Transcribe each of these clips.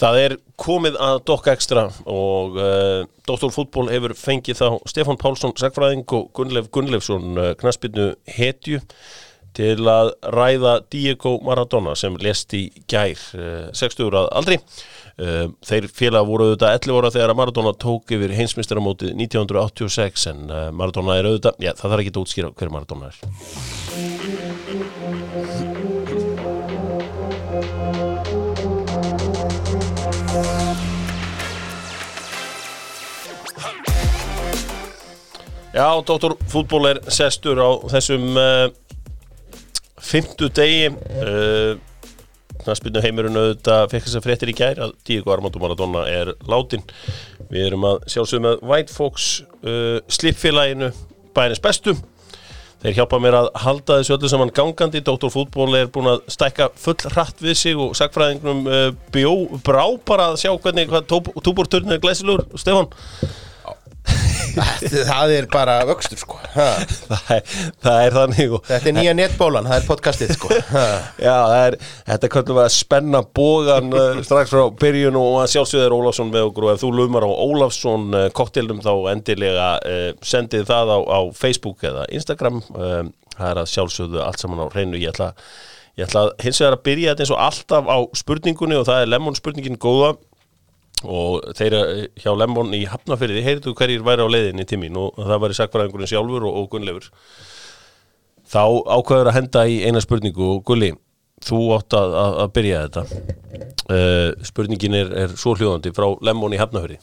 Það er komið að Dokka Extra og uh, Dr. Fútból hefur fengið þá Stefán Pálsson, sagfræðing og Gunnleif Gunnleifsson, uh, knaspinu hetju til að ræða Diego Maradona sem lest í gær, uh, 60 að aldri. Uh, þeir félag voru auðvitað 11 óra þegar Maradona tók yfir heimsmyndstaramótið 1986 en Maradona er auðvitað, já það þarf ekki að útskýra hver Maradona er. Já, Dr. Fútból er sestur á þessum uh, fymtu degi uh, Knaspinu heimurinn auðvitað fekk þess að fréttir í gær að Diego Armando Maradona er látin Við erum að sjálfsögum með White Fox uh, slipfélaginu bænis bestu Þeir hjálpa mér að halda þessu öllu saman gangandi Dr. Fútból er búin að stækka full hratt við sig og sagfræðingnum uh, bjó, brá bara að sjá hvernig hvað túborturinn er glæsilur Stefán Það er bara vöxtur sko. Það er, það er þannig og, Þetta er nýja netbólan, það er podcastið sko. Já, er, þetta köllum við að spenna bógan uh, strax frá byrjun og að sjálfsögður Ólafsson með okkur og ef þú lumar á Ólafsson uh, koktelnum þá endilega uh, sendið það á, á Facebook eða Instagram. Um, það er að sjálfsögðu allt saman á hreinu. Ég ætla, ég ætla hins vegar að byrja þetta eins og alltaf á spurningunni og það er lemon spurningin góða og þeir hjá Lemmon í Hafnafyrði heyrðu hverjir væri á leiðinni til mín og það væri sakfræðingurinn sjálfur og, og Gunnleifur. Þá ákveður að henda í eina spurningu. Og Gulli, þú átt að, að, byrja þetta. Uh, spurningin er, er svo hljóðandi frá Lemmon í Hafnafyrði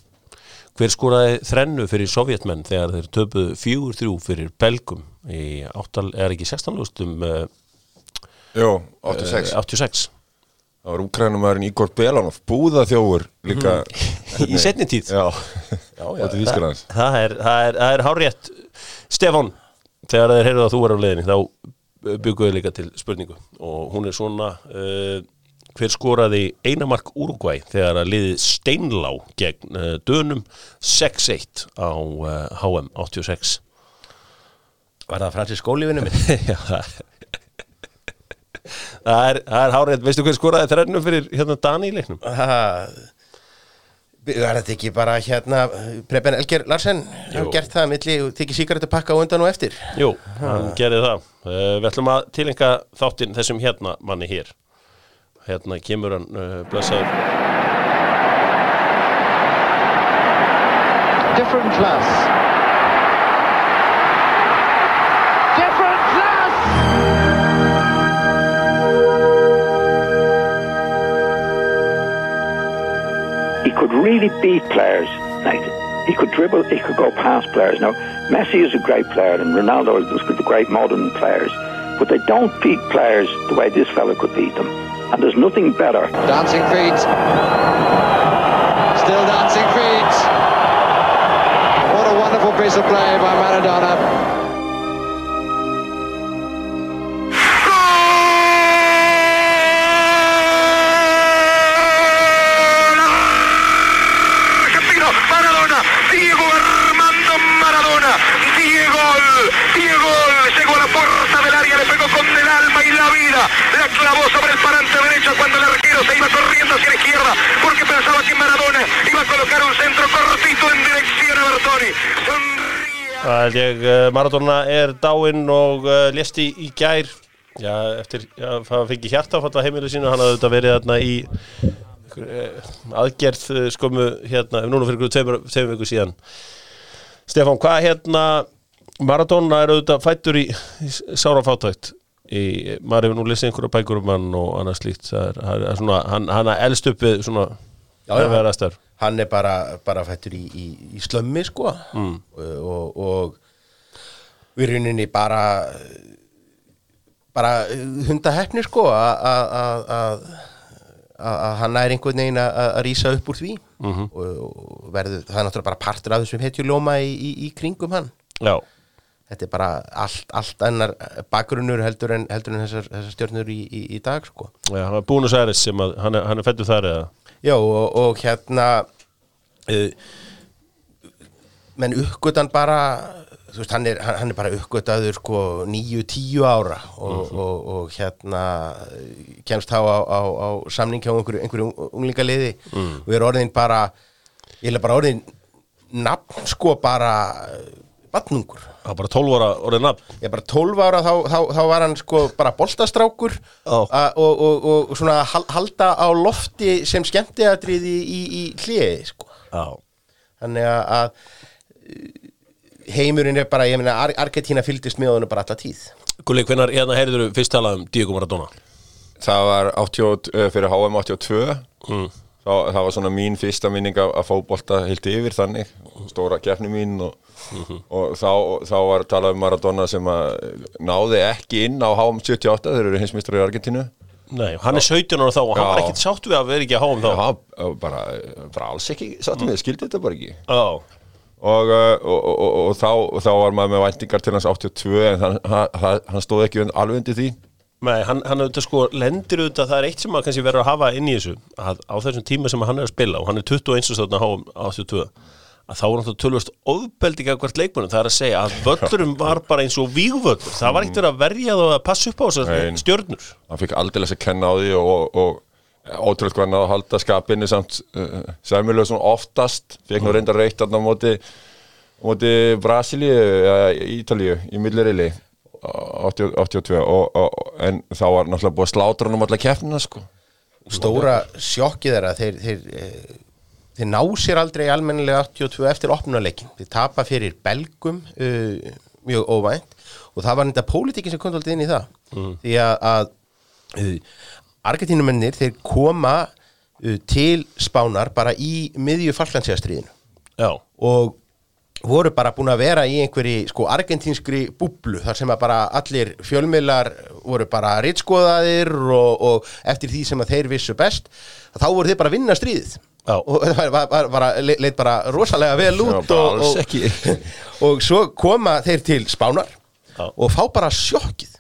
hver skoraði þrennu fyrir sovjetmenn þegar þeir töpuðu fjögur þrjú fyrir belgum í áttal, er ekki 16 lústum uh, Jó, 86 86 Það var úkrænumæðurinn Ígor Belanov, búðaþjófur líka. Í setni tíð. Já, Já, já. Það, það er, er, er hárétt Stefán, þegar þeir heyrðu að þú var á leiðinni þá bygguðu líka til spurningu. Og hún er svona uh, hver skoraði einamark Uruguay þegar að liði steinlá gegn uh, dönum 6-1 á uh, HM 86 Var það Francis Skólífinu minn? Já, það Það er, það er hárétt, veistu hver skoraði þrennu fyrir hérna Dani í leiknum? Ha, Var þetta ekki bara hérna Preben Elger Larsen? Jú. hann gert það milli og tekið síkaretu pakka undan og eftir. Jú, hann gerði það. Uh, Við ætlum að tilenga þáttinn þessum hérna manni hér. Hérna kemur hann uh, blessaður. Different class. He could really beat players. Like he could dribble, he could go past players. Now, Messi is a great player, and Ronaldo is the great modern players, but they don't beat players the way this fella could beat them. And there's nothing better. Dancing feet. Still dancing feet. What a wonderful piece of play by Maradona. La vida, la clavó sobre el parante derecho cuando el arquero se iba corriendo hacia la izquierda, porque pensaba que Maradona iba a colocar un centro cortito en dirección a Bertoni. Það er ég, uh, Maradona er dáinn og uh, lesti í gær. Já, eftir að það fengi hjartafalla heimilu sínu. Hann hafði auðvitað verið þarna í uh, aðgerð uh, skömmu hérna, núna fyrir tveimur, tveimur viku síðan. Stefán, hvað hérna Maradona er auðvitað fættur í, í sárafátækt í, maður hefur nú lesið einhverja bækur um hann og annað slíkt er, er svona, hann, hann er elst upp við svona Já, hann er bara, bara fættur í, í, í slömmi sko. Mm. og, og við rauninni bara bara hundahefni sko að- hann er einhvern veginn að rísa upp úr því. Og, og verður, það er náttúrulega bara partur af þessum hetjulóma í, í, í kringum hann. Já, þetta er bara allt, allt annar bakgrunnur heldur en, heldur en þessar, þessar stjórnur í, í, í dag sko. Já, hann er Búnus Æris sem að hann er, er fættur þar eða? Já, og, og hérna uh, menn uppgötan bara þú veist, hann er, hann, er bara uppgötaður sko níu, tíu ára og, og, og hérna kemst þá á, á, á samning hjá einhverju, einhverju unglingaliði. Og er orðin bara ég er bara orðin nafn sko bara vatnungur Það var bara 12 ára orðið nafn er bara 12 ára þá, þá, þá var hann sko bara boltastrákur Já. a- og, og, og svona hal- halda á lofti sem skemmtiatrið í, í, í hliði sko Já, þannig að, að uh, heimurinn er bara, ég meina Ar Argentína fylgdist með honum bara alla tíð Gulli, hvenær hérna heyrður fyrst talað um Diego Maradona? Það var 80, eh, fyrir HM 82 Mm. Þá, það var svona mín fyrsta minning af, af fótbolta heilt yfir þannig stóra keppni mín og, og þá, þá var talað um Maradona sem að náði ekki inn á HM 78 þeir eru hinsmistrar í Argentínu. Nei, hann er 17 ára þá og hann var ekkit sátt við að vera ekki að háum þá. Já, bara, bara alls ekki sattum við, skildi þetta bara ekki. Já, og, uh, og, og, og, þá, þá var maður með væntingar til hans 82 en hann, hann, hann stóð ekki alveg undir því. Nei, hann, hann auðvitað sko lendir auðvitað, það er eitt sem að kannski verður að hafa inn í þessu að á þessum tíma sem hann er að spila og hann er 21 og þarna háum 82 að þá var náttúrulega tölvast ofbeldi ekki hvert leikmunum, það er að segja að völlurum var bara eins og vígvöllur, það var ekkert verið að verja þá að passa upp á þessar stjörnur. Hann fikk aldrei að kenna á því og, ótrúlega hvað hann að halda skapinu samt uh, sæmulega svona oftast fekk nú reynda reykt móti á móti Brasilíu eða Ítalíu í millirili 82 og, og, en þá var náttúrulega búið að slátra hann um alla keppnina sko. Stóra sjokkið þeirra þeir, þeir, eh, þeir ná sér aldrei almennilega 82 eftir opnuleikin þeir tapa fyrir belgum uh, mjög óvænt og það var þetta pólitíkin sem kom alltaf inn í það. Því að, að uh, Argentínumennir þeir koma uh, til Spánar bara í miðju falklandsjæðastriðinu Já, og voru bara búin að vera í einhverji sko argentínskri búblu þar sem að bara allir fjölmiðlar voru bara ritskoðaðir og, og eftir því sem að þeir vissu best þá voru þeir bara að vinna stríðið. Já. og það var, var, var, var, leit leit bara rosalega vel út og, og, og svo koma þeir til Spánar Já. og fá bara sjokkið.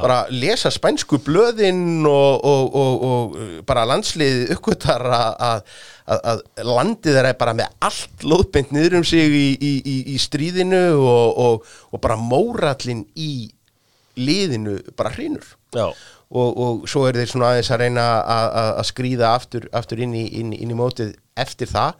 Bara lesa spænsku blöðin og, og, og bara landslið uppgötar að, að, að landið þeirra er bara með allt lóðbeint niður um sig í, í, í, í stríðinu og bara mórallin í liðinu bara hrinur já, og, og svo er þeir svona aðeins að reyna að, skrýða aftur, aftur inn, í, inn, inn í mótið eftir það.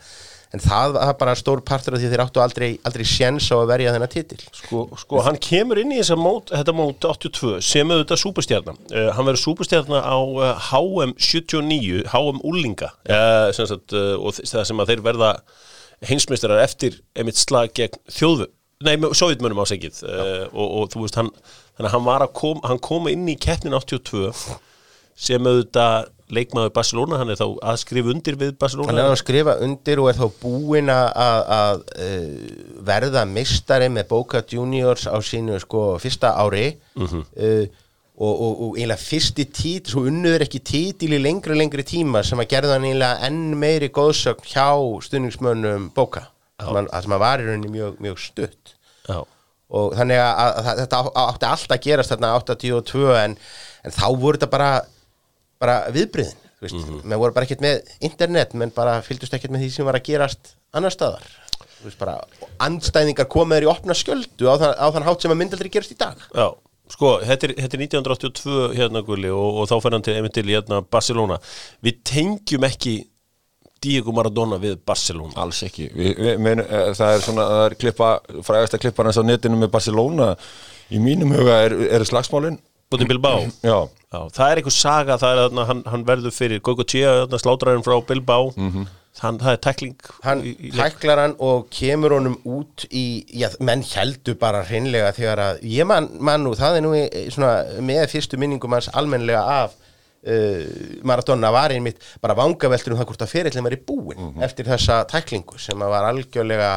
En það var bara stór partur af því þeir áttu aldrei, aldrei sjens á að verja þennan titil. Sko, sko hann kemur inn í mót, þetta mót 82 sem auðvitað súperstjarnar uh, hann verður súperstjarnar á uh, HM 79, HM Úlinga uh, sem sagt, og það sem að þeir verða heimsmeistarar eftir einmitt slag gegn þjóðu nei, sovjetmönum á segið uh, og, og þú veist hann, hann kom, hann kom inn í keppnin 82 sem auðvitað leikmaður Barcelona, hann er þá að skrifa undir við Barcelona. Hann er að skrifa undir og er þá búinn að, uh, verða mistari með Boca Juniors á sínu sko fyrsta ári. Uh, og, og, og eiginlega fyrsti tít, svo unnuður ekki títil í lengri lengri tíma sem að gerða hann eiginlega enn meiri góðsögn hjá stuðningsmönnum Boca sem að, að sem að var í rauninni mjög, mjög stutt. Já. og þannig að, að, að þetta átti alltaf að gerast þarna 82 en, en þá voru þetta bara bara viðbriðin þú veist, menn voru bara ekkert með internet menn bara fylgdust ekkert með því sem var að gerast annar staðar. Bara, andstæðingar komaður í opna skjöldu á, þann, á þann hátt sem að myndaldri gerast í dag. Já, sko, þetta er, þetta er 1982 hérna Gulli og, og þá fer hann til, til hérna Barcelona. Við tengjum ekki Diego Maradona við Barcelona. Alls ekki vi, vi, mein, uh, Það er svona það er klippa, frægasta klippan eins á netinu með Barcelona í mínum huga er, er slagsmálin Búin Bilbao. Já, Já, það er einhver saga, það er þarna, hann, hann verður fyrir Gogo Chia, slátræðin frá Bilbao. hann, það er tækling. hann í- í- tæklar hann og kemur honum út í, já, menn heldur bara hreinlega þegar að, ég man, man nú það er nú í- svona með fyrstu minningum hans almennlega af uh, Maradona var einmitt bara vangaveltur um það hvort að ferillin var í búin eftir þessa tæklingu sem var algjörlega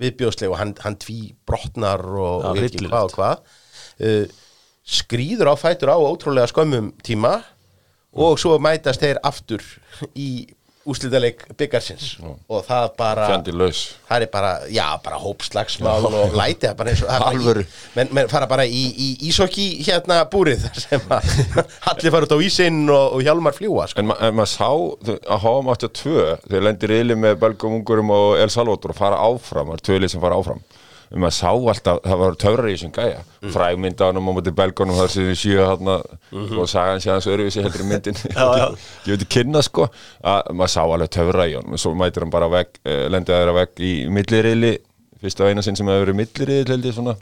viðbjóðsleg og hann, hann tví brotnar og, Já, og ekki hvað og hvað. Uh, skrýður á fætur á ótrúlega skömmum tíma og svo mætast þeir aftur í úslítaleik byggarsins og það bara það er bara, já, bara hópslagsmál og læti það bara eins og Alvöru. menn, menn fara bara í, í ísokki hérna búrið þar sem að allir fara út á ísinn og, og hjálmar fljúa sko. En, ma en maður sá að HM82 þeir lendir yfirli með Belgum, Ungurum og El Salvador og fara áfram, það er tvöli sem fara áfram maður sá alltaf, það var töfrar í þessum gæja. Mm. frægmyndanum á móti belgunum þar sem við sjö hérna og sagan sé hans öruvísi heldur í myndin. Ég veit ekki kynna sko. Að maður sá alveg töfra í honum og svo mætir hann bara veg, uh, lendið þeirra veg í milliriðli fyrsta og eina sinn sem hefur verið milliriðil held ég svona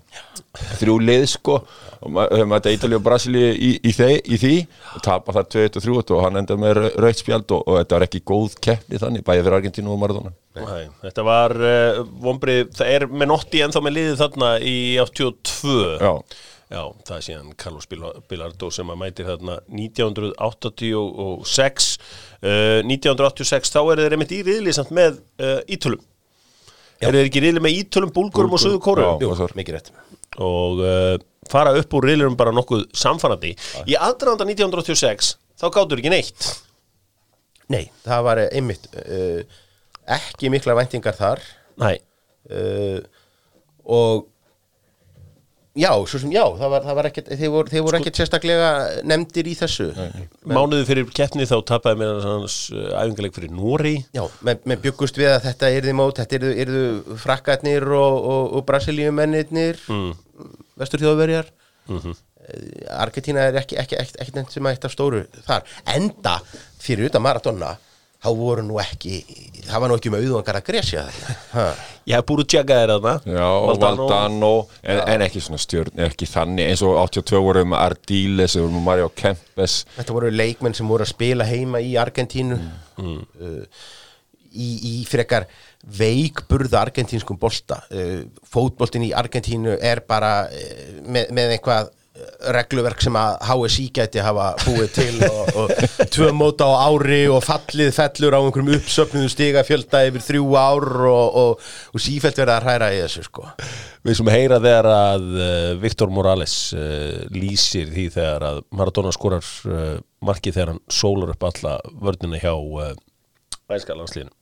þrjú lið sko og maður hefur mætið Ítalíu og Brasilíu í, í, í því og tapa það 2 og 3 og hann endar með rautt spjald og, og þetta var ekki góð keppni þannig bæðið fyrir Argentínu og Maradona. Nei, þetta var uh, vonbrið, það er með notti ennþá með liðið þarna í 82 Já. Já, það er síðan Carlos Bil- Bilardo sem að mætir þarna 1986 uh, 1986 þá er þeir einmitt í riðli samt með uh, Ítölum Er þeir ekki riðli með Ítölum, Búlgurum og Suður Kóru. Jú, mikið rétt. Og uh, fara upp úr riðlurum bara nokkuð samfarnandi Í aðdraðanda 1986 þá gáttur ekki neitt. Nei, það var einmitt uh, ekki mikla væntingar þar. Nei, uh, og já, svo sem já það var, það var ekkert, þeir voru, voru ekkert sérstaklega nefndir í þessu mánuði fyrir keppni þá tapaði mér hans uh, æfingaleg fyrir Nóri Já, með, með byggust við að þetta yrði mót, þetta yrðu frakkarnir og, og, og brasilíumennirnir, mm. vestur þjóðverjar. Mhm. Eh, Argentína er ekki, ekki, ekki, ekki nefnt sem að eitt af stóru þar. Enda, fyrir utan Maradona, þá voru nú ekki, það var nú ekki um auðvangar að gresja þetta. Ég hef búið að tjekka þér þarna. Já, Valdano, en, en ekki svona stjórn, ekki þannig, eins og 82 voru með Ardiles, voru með Mario Kempes. Þetta voru leikmenn sem voru að spila heima í Argentínu. Uh, í, í frekar veikburða argentínskum bolta. Uh, fótboltin í Argentínu er bara uh, með, með eitthvað regluverk sem að HSI gæti hafa búið til og, og tvö móta á ári og fallið fellur á einhverjum uppsöfnuðu stiga fjölda yfir þrjú ár og, og, og sífælt verða að hræra í þessu sko. Við sem heyra þegar að uh, Viktor Morales uh, lýsir því þegar að Maradona skorar uh, markið þegar hann sólar upp alla vörnina hjá uh, Vænska landslíðinu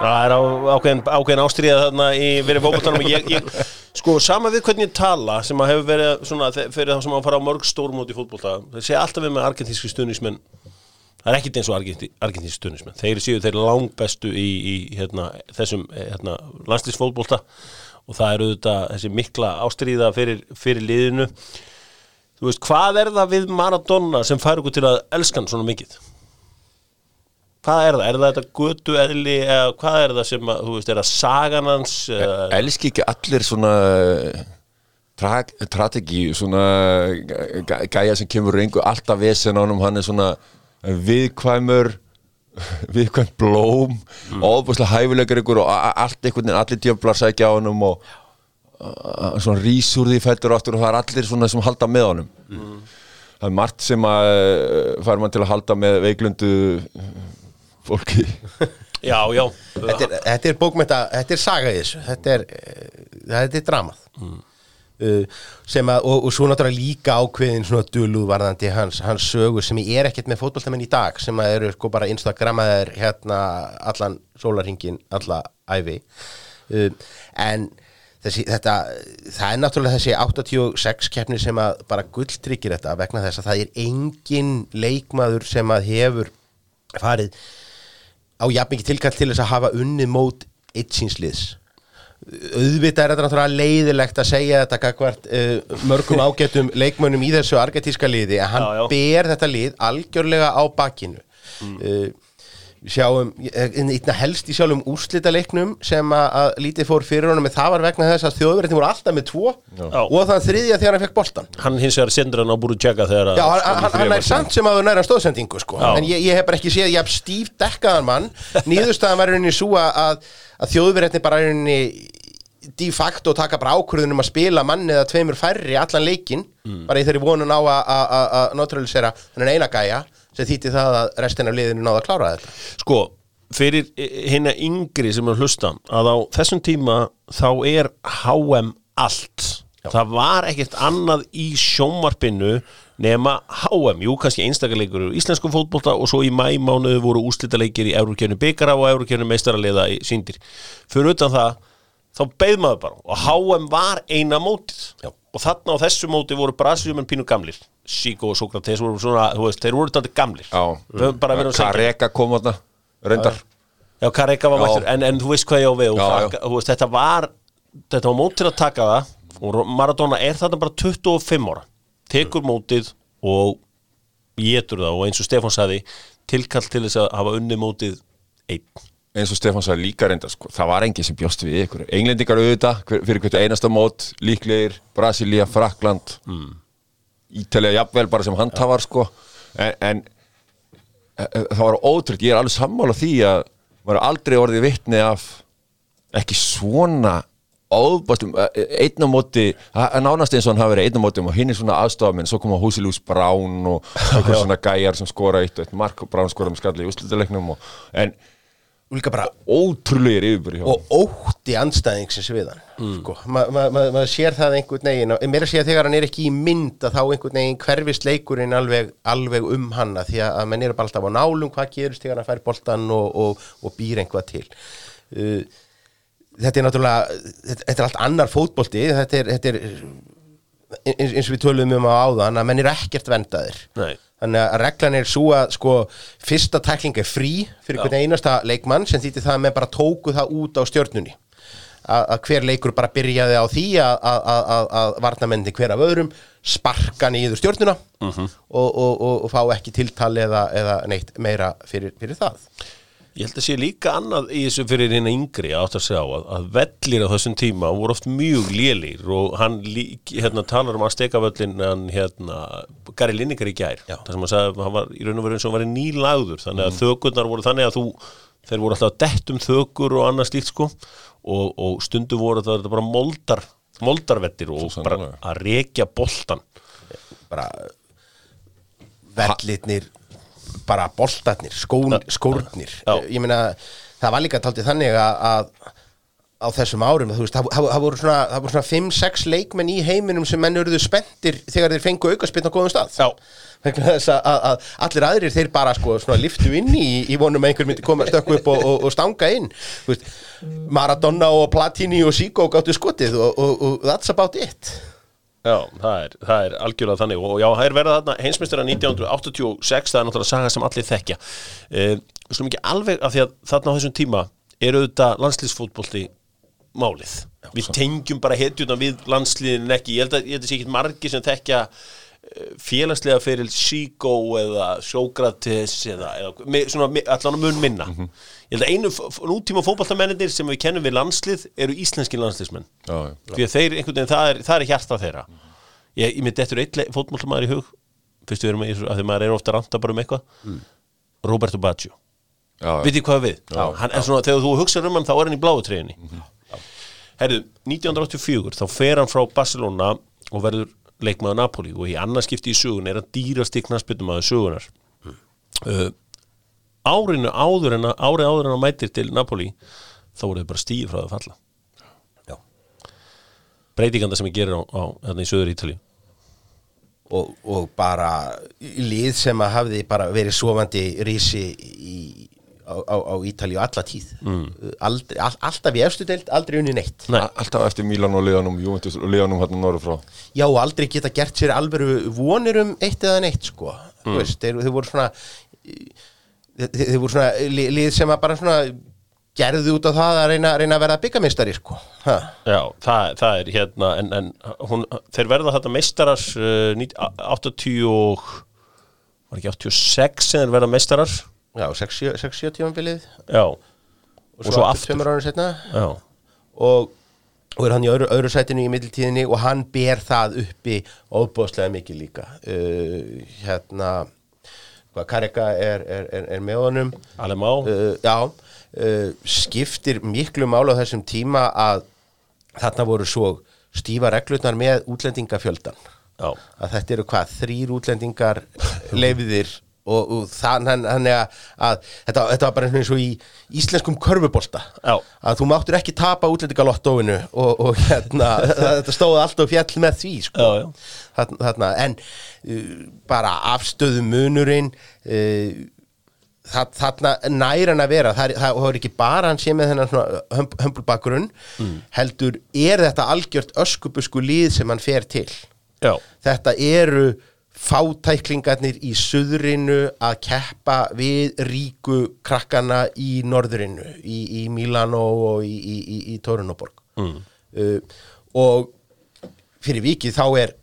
Það er á, ákveðin, ákveðin ástríða þarna í verið ég, sko, sama við hvernig ég tala sem að hefur verið svona fyrir þá sem að fara á mörg stórmót í fótbolta þeir segja alltaf við með argentíski stuðnismenn það er ekkit eins og argentíski stuðnismenn þeir séu þeir langbestu í, í hérna, þessum hérna, landslýsfótbolta og það er auðvitað þessi mikla ástríða fyrir, fyrir liðinu. Þú veist, hvað er það við Maradona sem fær okkur til að elska hann svona mikið? Hvað er það? Er það þetta götu eðli eða hvað er það sem að, þú veist, er það sagan hans eða, Elski ekki allir svona tra strategi, svona gæ- gæja sem kemur reyngu alltaf vesen á honum, hann er svona viðkvæmur viðkvæm blóm mm. óbúslega hæfilegur ykkur og allt veginn, allir djöflar sækja á honum og svona rísur því fættur aftur og það er allir svona sem halda með honum það er margt sem að eh, fær mann til að halda með veiklundu fólki Já, já. Þetta er, þetta er bókmenta, þetta er saga í þessu. Þetta er, eh, þetta er dramað. Uh, sem að og, og svo náttúrulega líka ákveðin svona duluð varðandi hans, hans sögu sem ég er ekkert með fótboltamenn í dag sem að eru sko bara instagramaðir hérna allan sólarhingin alla æfi uh, en þessi, þetta, það er náttúrulega þessi 86 keppni sem að bara gulltryggir þetta vegna þess að það er engin leikmaður sem að hefur farið á jafn mikið tilkall til þess að hafa unnið mót eitt sínsliðs auðvitað er þetta náttúrulega leiðilegt að segja þetta gagvart uh, mörgum ágættum leikmönnum í þessu argetíska liði að hann Já, já. ber þetta lið algjörlega á bakinu. Uh, við sjáum eh, einna helst í sjálfum úrslita leiknum sem að, lítið fór fyrir honum en það var vegna þess að þjóðverðin voru alltaf með tvo. Já. og þann þriðja þegar hann fekk boltan Hann hins vegar sendur hann á búru tjekka þegar að Já, hann, hann, er samt sem að þú næra stóðsendingu sko. Já. en ég, ég hef bara ekki séð jafn stíf dekkaðan mann. Nýðustæðan var rauninni svo að, að þjóðverðinni bara rauninni de facto taka bara ákvörðunum að spila mann eða tveimur færri allan leikin bara í þeirri vonun á að- að sem þýtti það að restin af liðinu náða að klára þetta? Sko, fyrir hérna yngri sem er hlusta að á þessum tíma þá er HM allt. Það var ekkert annað í sjónvarpinu nema HM, jú kannski einstakarleikur í íslensku fótbolta og svo í mæmánuðu voru úslitaleikir í Eurokjörnu byggara og Eurokjörnu meistaraliða í síndir fyrir utan það, þá beð maður bara og HM var eina mótið. Já. og þarna á þessu móti voru Brasiliumenn pínu gamlir Chico og Sokrates voru svona, þú veist, þeir voru þetta gamlir. Já, Kareka kom þarna Reyndar. Já, Kareka var mættur, en, en þú veist hvað ég á við Já, það, já. veist, þetta var þetta var mót til að taka það og Maradona er þarna bara 25 ára. Tekur mótið og getur það og eins og Stefán sagði tilkall til þess að hafa unni mótið einn. Eins og Stefán sagði líka reynda sko, það var enginn sem bjóst við ykkur. Englendingar auðvitað, hver, fyrir hvert einasta mót líklegir, Brasilia, Frakland mm. Ítalja jafnvel bara sem handhafar sko. En, en e, e, það var ótrútt, ég er alveg sammála því að maður aldrei orðið vitni af ekki svona óbástum, einn á móti að nánast eins og hann hafi verið einn á móti og hinn er svona aðstofamenn, svo koma Húsilús Brán og eitthvað svona gæjar sem skora eitt og eitt mark og Brán skora með skalli í úslutaleiknum og, en ótrúlegir yfirbyrði og ótti anstæðingsins við hann sko, maður ma ma ma sér það einhvern veginn mér að segja þegar hann er ekki í mynd að þá einhvern veginn hverfist leikurinn alveg, alveg um hann að því að eru bara alltaf á nálum hvað gerist þegar hann fær boltan og, og, og býr einhvað til. Uh, þetta er náttúrulega þetta, þetta er allt annar fótbolti þetta er, þetta er eins, eins og við töluðum um á áðan að menn eru ekkert vendaðir Nei. Þannig að reglan er svo að sko fyrsta tækling er frí fyrir hvern einasta leikmann sem þýtti það að menn bara tóku það út á stjörnunni. Að, hver leikur bara byrjaði á því að, varnamenni hver af öðrum sparka niður stjörnuna og, og, og, og fá ekki tiltal eða, eða neitt meira fyrir, fyrir það Ég held að sé líka annað í þessu fyrir hérna yngri átt að segja á að, að vellir á þessum tíma voru oft mjög lélir og hann lík, hérna, talar um að steka völlin hann hérna, Gary Lineker í gær. Já. þar sem hann sagði að hann var í raun og veru eins og hann var í nýlagður. Þannig að þökurnar voru þannig að þú þeir voru alltaf dett um þökur og annað slíkt sko. Og, og stundu voru það þetta bara moldar moldarvettir og bara að rekja boltan bara vellitnir bara boltarnir, skórnir. Ég meina það var líka taldið þannig að, að á þessum árum, þú veist, það, það, það voru svona, svona 5-6 leikmenn í heiminum sem menn eruðu spenntir þegar þeir fengu aukaspinn á góðum stað. Að, að, allir aðrir þeir bara sko liftu inn í, í vonum að einhver myndi koma stökku upp og, og, og stanga inn. Veist, Maradona og Platini og Sigo gáttu skotið og, og that's about it Já, það er, það er algjörlega þannig. Og já, það er verið þarna heimsmeistara 1986 það er náttúrulega saga sem allir þekkja. Uh, Slum ekki alveg af því að þarna á þessum tíma eru auðvitað landslýsfótbolti málið. Við tengjum bara hetjuna við landsliðin ekki. Ég held að að sé ekki margir sem þekkja eh, félagslega fyrir Chico eða Sókrates eða, eða svona, allan mun minna ég held að einu nútíma fótboltamennir sem við kennum við landslið eru íslenski landsliðsmenn. Já, já. því að þeir einhvern veginn, það er, það er hjarta þeirra. Ég, ég myndi eftir eitt fótmáltamæður í hug. Fyrst við erum að því maður er ofta að ranta bara um eitthvað. Roberto Baggio. Já, veit ég hvað við, hann er svona þegar þú hugsaður um hann þá er hann í bláu treyjunni herðu, 1984 þá fer hann frá Barcelona og verður leikmaður Napoli og í annað skipti í sögun er hann dýrasti knarsbyttumæður sögunar uh, árinu áður en að, árið áður en að mætir til Napoli þá voru þau bara stíð frá það falla Já. breytinganda sem ég gerir á, á hérna í söður Ítali og, og bara lið sem að hafði bara verið sofandi rísi í, á, á, á Ítalíu alla tíð mm. aldrei, all, alltaf í efstu deild, aldrei unni neitt Nei. Alltaf eftir Milan og Leonum, Juventus og Leonum hérna norður frá já og aldrei geta gert sér alvöru vonir um eitt eða neitt sko mm. veist, þeir, þeir voru svona þeir voru svona lið sem að bara svona gerðu út á það að reyna, reyna að verða byggamistari sko. Ha. Já, það, það er hérna en, en hún, þeir verða þetta meistarar uh, 90 80 og var ekki 86 sem þeir verða meistarar? Já, 6-7 tímanbilið Já, og svo svo aftur. tveimur árið setna já, og, og er hann í öðru, öðru sætinu í middeltíðinni og hann ber það uppi óbóðslega mikið líka. Uh, hérna hvað Kareka er, er, er, er með honum. Alveg má uh, já, uh, skiptir miklu mála á þessum tíma að þarna voru svo stífa reglurnar með útlendingafjöldan Já, að þetta eru hvað, þrýr útlendingar leifiðir og, og þannig að, að þetta, þetta var bara eins og í íslenskum körfubolta Já. að þú máttur ekki tapa útlendingalottóinu og, og hérna, þetta stóði alltaf fjall með því sko. Já, já. Þarna, þarna, en uh, bara afstöðu munurinn uh, það, þarna nær hann að vera það, er- það er ekki bara hann sé með þennan hömbulbakgrunn heldur er þetta algjört öskubusku líð sem hann fer til Já, þetta eru fátæklingarnir í suðrinu að keppa við ríku krakkana í norðrinu í, í Milano og í, í, í, Torunoborg mm. uh, og fyrir vikið þá er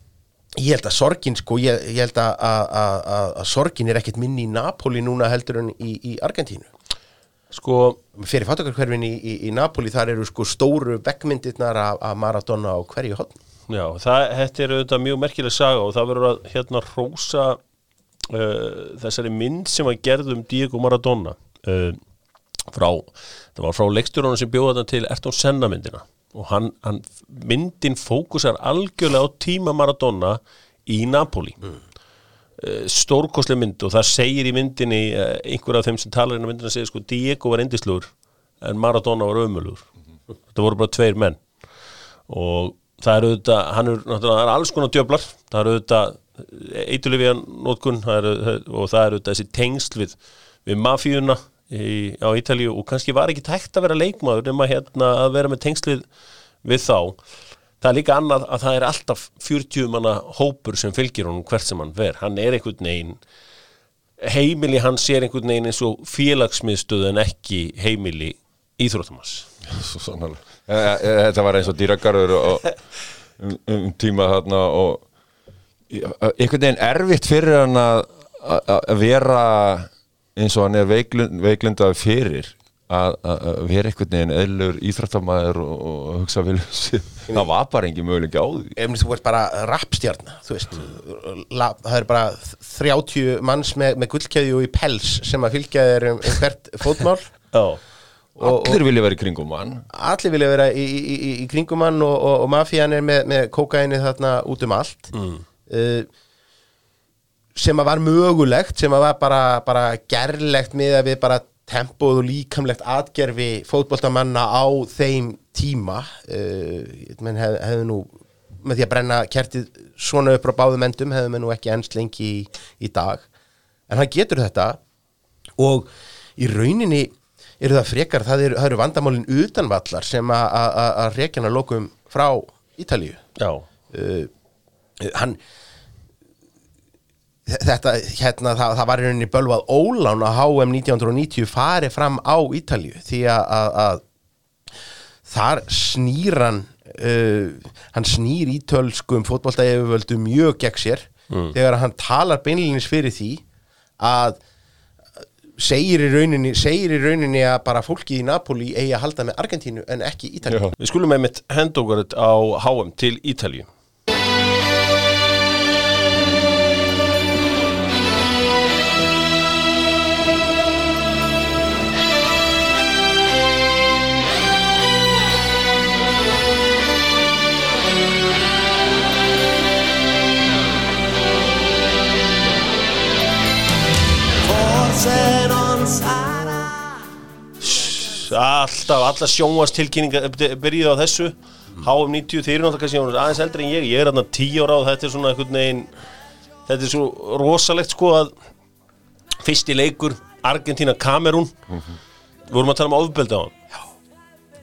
ég held að sorgin sko, ég, ég held að, að, að, að, sorgin er ekkert minni í Napoli núna heldur en í, Argentínu. Sko fyrir fátökarkverfin í, Napoli þar eru sko stóru veggmyndirnar af, Maradona á hverju hotn Já, það, þetta er auðvitað mjög merkileg saga og það verður að hérna rósa uh, þessari mynd sem að gerðum Diego Maradona uh, frá, það var frá leikstjórunum sem bjóða þetta til Ertón Senna myndina. Og hann, hann myndin fókusar algjörlega á tíma Maradona í Napoli. Mm. stórkoslega mynd og það segir í myndinni uh, einhver af þeim sem talar inn á myndina segir sko Diego var endislugur en Maradona var ömulugur þetta voru bara tveir menn. Og það eru auðvitað, hann er náttúrulega er alls konar djöflar, það eru auðvitað eitulifíðan nótkun það eru, og það eru auðvitað þessi tengsl við, við mafíuna í, á Ítalíu og kannski var ekki tækt að vera leikmaður nema hérna að vera með tengslið við þá. Það er líka annað að það er alltaf 40 manna hópur sem fylgir honum hvert sem hann ver, hann er einhvern veginn heimili hans er einhvern veginn eins og félagsmiðstöð en ekki heimili íþróttumars Svo sannarlega. E, e, Þetta var eins og dýragarður og, um, um tíma þarna og einhvern veginn erfitt fyrir hann að vera eins og hann er veiklund, veiklundað fyrir að vera einhvern veginn eðlur íþrættamæður og, og hugsa vilja sér það var bara engin möguleik á því. Ef þú ert bara rappstjarn þú veist, la, það er bara 30 manns með, með gullkeðju í pels sem að fylgja þér um, um hvert fótmál. Og, allir vilja vera í kringum hann. Allir vilja vera í, í, í, í kringum hann og, og, og mafían er með, með kókaini þarna út um allt. Mm. sem að var mögulegt sem að var bara, bara gerlegt með að við bara tempóð og líkamlegt atgerfi fótboltamanna á þeim tíma. Uh, menn hef, hefðu nú með því að brenna kertið svona upp á báðum endum hefðu menn nú ekki ennst lengi í dag. En hann getur þetta. Og í rauninni eru það frekar, það eru, það eru vandamálin utanvallar sem að- rekjana lokum frá Ítalíu. Uh, hann þetta, hérna, það, það var í rauninni bölvað ólán að HM 1990 fari fram á Ítalíu því að, þar snýr hann uh, hann snýr ítölskum fótboltaeyfuvöldu mjög gegn sér þegar hann talar beinlinis fyrir því að segir í rauninni, segir í rauninni að bara fólkið í Napoli eigi að halda með Argentínu en ekki Ítalíu Við skulum einmitt henda okkur á HM til Ítalíu. Alltaf, alla sjónvarstilkynninga byrjuð á þessu. HM 90, þeir eru náttúrulega kannski aðeins eldri en ég, ég er þarna 10 ára og þetta er svona einhvern veginn þetta er svo rosalegt sko að fyrsti leikur Argentina Kamerún við vorum að tala um ofbeldi á hann.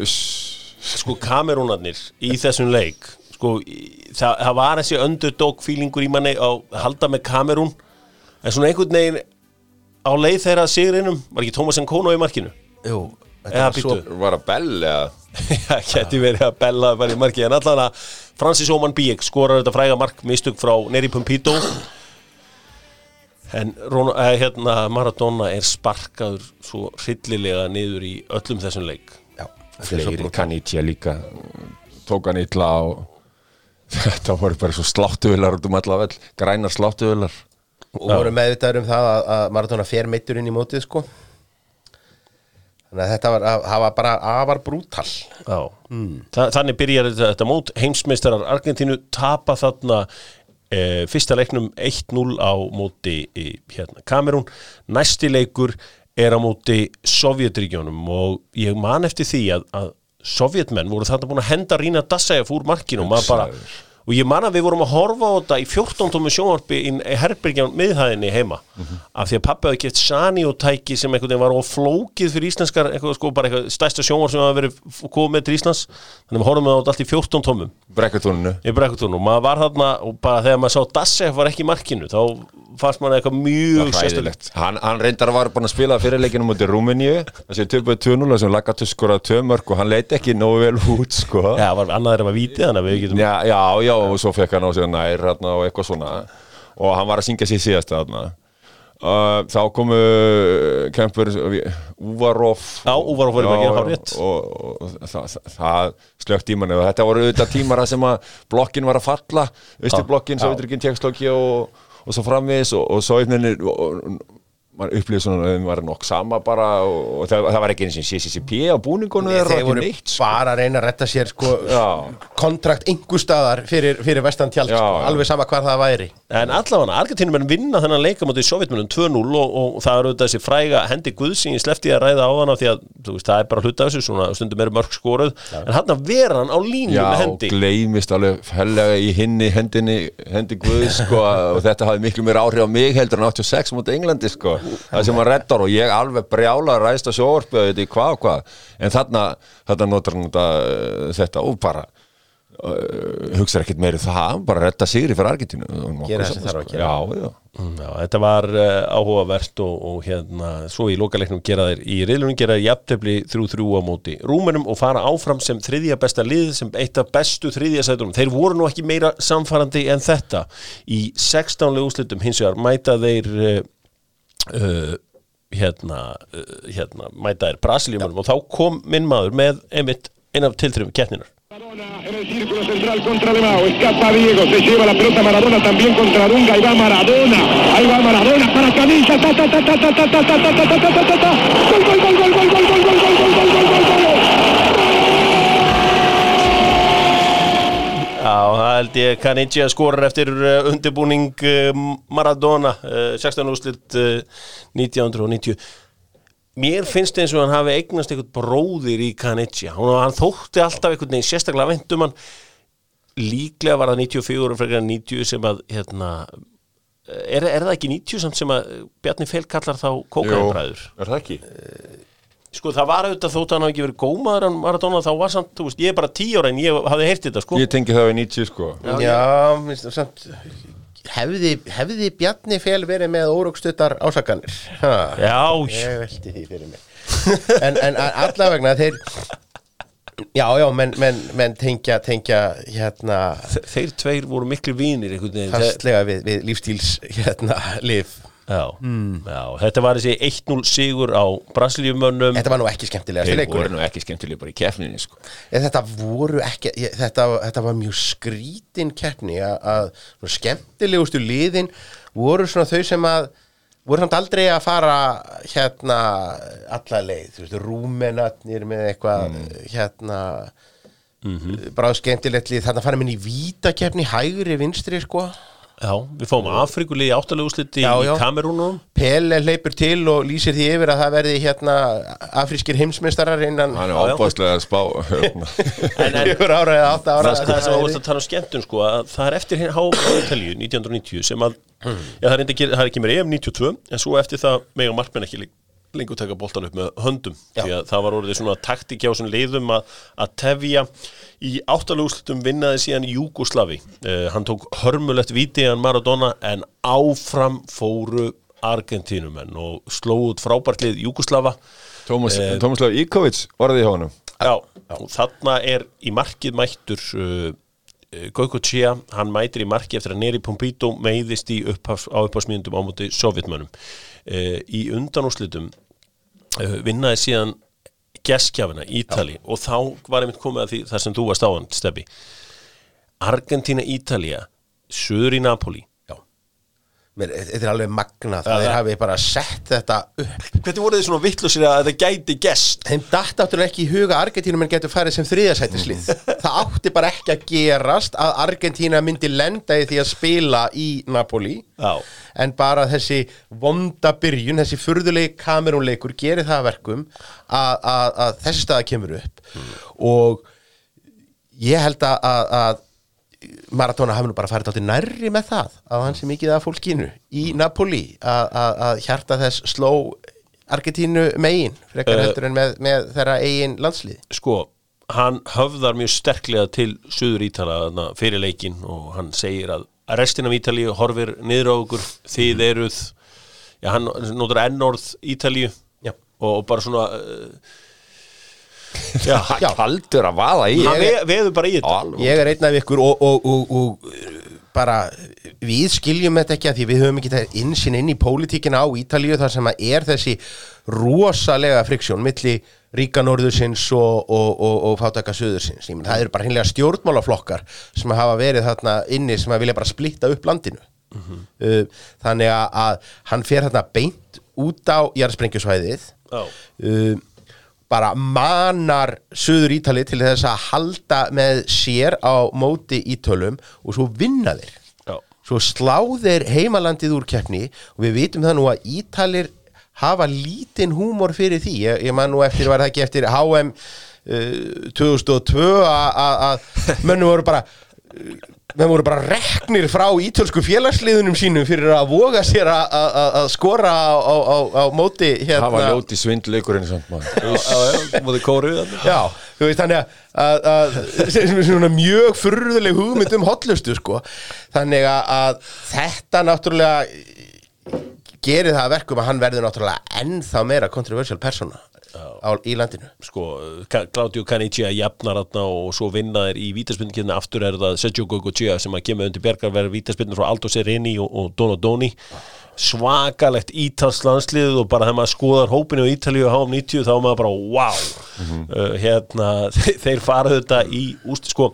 Sko Kamerúnarnir í þessum leik sko það, það var þessi underdog feelingur í manni að halda með Kamerún. En svona einhvern veginn á leið þeirra sigrinum var ekki Thomas Nkono í markinu? Jú, eða var svo býttu var að belli að Já, geti verið að bella bara í marki. En allan að Francis Oman Biek skorar þetta fræga mark mistug frá Neri Pumpito en Ron, eh, hérna, Maradona er sparkaður svo hryllilega niður í öllum þessum leik. Já, fleiri. kannítja líka tók hann illa og þetta voru bara svo sláttuvilar út um alla vel, grænar sláttuvilar og voru meðvitaður um það að, að Maradona fer meittur inn í mótið sko þannig að þetta var, að, það var bara afar brútal. Já. Þa, þannig byrjar þetta, þetta mót. Heimsmeistarar Argentínu tapa þarna e, fyrsta leiknum 1-0 á móti e, hérna, Kamerún. Næsti leikur er á móti Sovjetríkjónum og ég man eftir því að, að Sovjetmenn voru þarna búin að henda Rína Dassæf úr markinu og maður bara og ég man að við vorum að horfa á þetta í 14 tómi sjónvarpi í Herbergjan miðhæðinni heima. Af því að pappi hafði keft Sani og tæki sem einhvern veginn var oflókið fyrir íslenskar eitthvað sko bara eitthvað stærsta sjónvar sem hafa verið komið til Íslands. Þannig að við horfum á þetta allt í 14 tómum. Brekkutúninu. Í brekkutúnum og maður var þarna og bara þegar maður sá Dassef var ekki í markinu þá fannst maður eitthvað mjög Hræðilegt. Hann, hann reyndar var búin að spila fyrirleikinu mútið Rúmeníu. Þessi töpuð 2-0 sem Lagatus skoraði tvö mörg og hann leiti ekki nógu vel út sko. Já, það var annað er að vítið þannig að við getum já, já, já, og svo fekk hann á sig nær hérna, og eitthvað svona. Og hann var að syngja sér síðast þarna. Uh, þá komu kempur Uvarov Já, Uvarov var í bakinu, hárrétt. og, og, og það, það, slögt í manni og þetta voru auðvitað tímar þar sem að blokkin var að falla. Östurblokkin, Sovjetrikinn, Tjekkslokki og, og svo framvis og, Sovjetmennir og, og maður upplýði svona að þeim var nokk sama bara og, og það, það var ekki eins og CCCP á búningunum og þeir voru neitt sko. bara að reyna að retta sér sko, kontrakt einhver staðar fyrir, fyrir vestan tjald Já, sko, alveg sama hvað það væri En allavega, Argentínum er vinna þennan leika mútið Sovjetmennum 2-0 og, og það er auðvitað þessi fræga hendi Guðs sem ég slefti að ræða á hana því að veist, það er bara hluta þessu, svona stundum er mörg skoruð. En hann að vera hann á línu Já, með hendi. gleymist alveg fellega í hinni hendinni, hendi Guð sko, og þetta hafði miklu mér áhrif á mig heldur en 86 mútið Englandi sko. það sem hann reddar og ég alveg brjála ræst að sjóorpu og þetta í hvað og hvað. En þarna, þarna notar hann þetta, þetta og bara uh, hugsaði ekkert meiri það bara redda sigri fyrir Argentínu. Gera það sem þarf að gera. Já, já. Mm, Já, þetta var uh, áhugavert og, og hérna, svo í lokaleiknum gera þeir í riðlunum gera þeir jafntefli 3-3 á móti rúmenum og fara áfram sem þriðja besta lið sem eitt af bestu þriðja sætunum. Þeir voru nú ekki meira samfarandi en þetta. Í 16 úrslitum hins vegar mæta þeir uh, uh, hérna, uh, hérna mæta þeir Brasilíumunum og þá kom minn maður með einmitt einn af tilþrifum keppninar en el círculo central contra Lemao, escapa Diego, se lleva la pelota Maradona también contra Dunga, ahí va Maradona, ahí va Maradona para Canilla, ta ta ta ta ta ta ta ta ta ta ta ta ta ta, gol gol gol gol gol gol gol gol gol gol gol gol gol Já, það held ég Kanitsja skorur eftir uh, undirbúning uh, Maradona, uh, 16 úrslit uh, 1990 Mér finnst eins og hann hafi eignast eitthvað bróðir í Kanitsja hann, hann þótti alltaf einhvern veginn sérstaklega vendum hann. Líklega var það 94 og frekar en 90 sem að hérna, er, er það ekki 90 samt sem að Bjarni Fel kallar þá kókainbræður er það ekki? Sko það var auðvitað þótt að hann hafi ekki verið gómaður en Maradona þá var samt, þú veist, ég er bara 10 ára en ég hafði heyrt þetta sko. Ég tengi það við 90 sko. Já, minnst, samt, hefði, hefði Bjarni fel verið með órugstuttar ásakanir? Ha, Já, Ég velti því fyrir mig En, en allavegna þeir Já, já, menn men, men tengja, tengja hérna Þe- þeir tveir voru miklu vínir einhvern veginn. Fastlega við, við lífstíls hérna lif já, já, þetta var þessi 1-0 sigur á Brasilíumönnum. Þetta var nú ekki skemmtilega Þeir voru nú ekki skemmtilega bara í keppninni sko. Þetta voru ekki, ég, þetta, þetta var mjög skrítin keppni að, að skemmtilegustu liðin voru svona þau sem að voru samt aldrei að fara hérna alla leið, rúmenatnir með eitthvað hérna bráð skemmtilegt lið, þarna fara minn í vítakeppni hægri vinstri sko Já, við fáum Afrikulið í áttalegu úrslit í, Kamerúnum Pele hleypur til og lýsir því yfir að það verði hérna afrískir heimsmeistarar innan Hann er að spá hérna. En, en fjögur ára eða átta ára það, það sem ást að tala um skemmtun sko, að það er eftir hinn Háítalíu 1990 sem að, já það er, ekki, það er ekki mér EM 92 en svo eftir það mega markmenn ekki lengur lengur taka boltan upp með höndum. Því að það var orðið svona taktik hjá svona liðum að, að tefja. Í áttalúslutum vinnaði síðan Júgoslavi uh, hann tók hörmulegt viti hann Maradona en áfram fóru Argentínumenn og slóðu út frábært lið Júgoslava. Tómas, Eh, Lauf Íkovic varði í honum? Já, þarna er í markið mættur uh, uh, Gauko Tjea, hann mætir í markið eftir að Neri Pompito meiðist í upphafs, á upphafsmyndum á móti sovjetmönnum uh, Eh, í undanúslutum eh, vinnaði síðan geskjafina Ítali Já. og þá var ég mynd komið að því þar sem þú varst áhand Steffi Argentina Ítalia söður í Napoli þetta er alveg magnað það þeir það- hafi bara sett þetta upp. Hvernig voru þið svona vittlusir að þetta gæti gest? þeim datt átturlega ekki í huga Argentínum en getur farið sem þriðasætislið það átti bara ekki að gerast að Argentína myndi lenda í því að spila í Napoli. Já. en bara þessi vonda byrjun, þessi furðulegi kamerunleikur gerir það að verkum að, að, að þessi staða kemur upp. Og ég held að, að Maradona hafi nú bara farið átti nærri með það að hann sé mikið af fólkinu í Napoli að, hjarta þess sló Argentínu megin frekar Eh. heldur en með, með þeirra eigin landslið Sko, hann höfðar mjög sterklega til Suður Ítala fyrir leikin og hann segir að restin af Ítalíu horfir niður á okkur þið eruð já, hann notar ennorð Ítalíu Já. og, og bara svona uh, já, Já. Kaldur að vaða í hann ve, veður bara í þetta. Ég er einn af ykkur og, og, og, og uh, bara við skiljum þetta ekki að því við höfum ekki það insinn inn í pólitíkina á Ítalíu þar sem að er þessi rosalega friksjón milli ríka norðursins og, og, og, og fátaka söðursins. Ég menn, það eru bara hinlega stjórnmálaflokkar sem hafa verið þarna inni sem að vilja bara splitta upp landinu. uh, þannig að, hann fer þarna beint út á jarðsprengjusvæðið Já. uh, bara manar söður ítali til þess að halda með sér á móti ítölum og svo vinna þeir Já. svo slá þeir heimalandið úr keppni og við vitum það nú að ítalir hafa lítinn húmor fyrir því ég, ég man nú eftir, var það ekki eftir HM uh, 2002 að- mönnum voru bara menn voru bara reknir frá ítölsku félagsliðunum sínum fyrir að voga sér að- skora á, á, á, á móti hérna. Það var ljóti svindleikurinn múið kóru. Já, þú veist þannig að, að, að er mjög furðuleg hugmynd um hotlustu sko. Þannig að, að þetta náttúrulega gerir það að verkum að hann verður náttúrulega ennþá meira controversial persona á, í landinu? Sko, Claudio Canigia jafnar þarna og svo vinna þeir í vítaspindkjöfni aftur er það Sergio Gogochea sem að kemur undir bergar verður vítaspindin frá Aldo Serini og, og Dono Doni. Svakalegt ítalsk landslið og bara þegar maður skoðar hópinu á Ítalíu á HM90 þá er maður bara wow. Uh, hérna, þeir fara þetta í úst, sko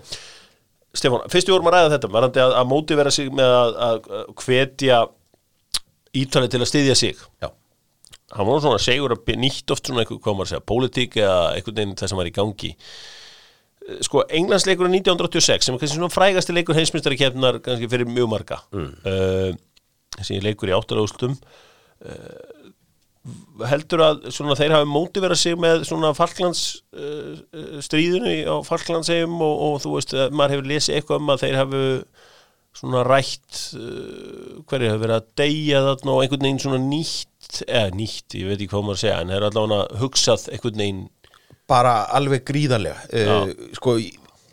Stefán, fyrst við vorum að ræða þetta varandi að, að mótivera sig með að, að hvetja Ítalið til að styðja sig. Já, hann var svona segur að nýtt oft svona eitthvað, hvað maður að segja, pólitík eða einhvern veginn það sem var í gangi. Eh, sko, Englandsleikurinn 1986 sem er kannski svona frægasti leikur heimsmyndstari keppnar kannski fyrir mjög marga. Mm. þessi leikur í áttalagustum uh, heldur að svona þeir hafi mótiverað sig með svona Falklands uh, stríðinu á Falklandsegjum og, og þú veist, að maður hefur lesið eitthvað um að þeir hafi svona rætt uh, hverju hefur verið að deyja þarna og einhvern veginn svona nýtt eða nýtt, ég veit ekki hvað maður að segja en þeir eru allavega hugsað einhvern veginn bara alveg gríðarlega. Uh, sko,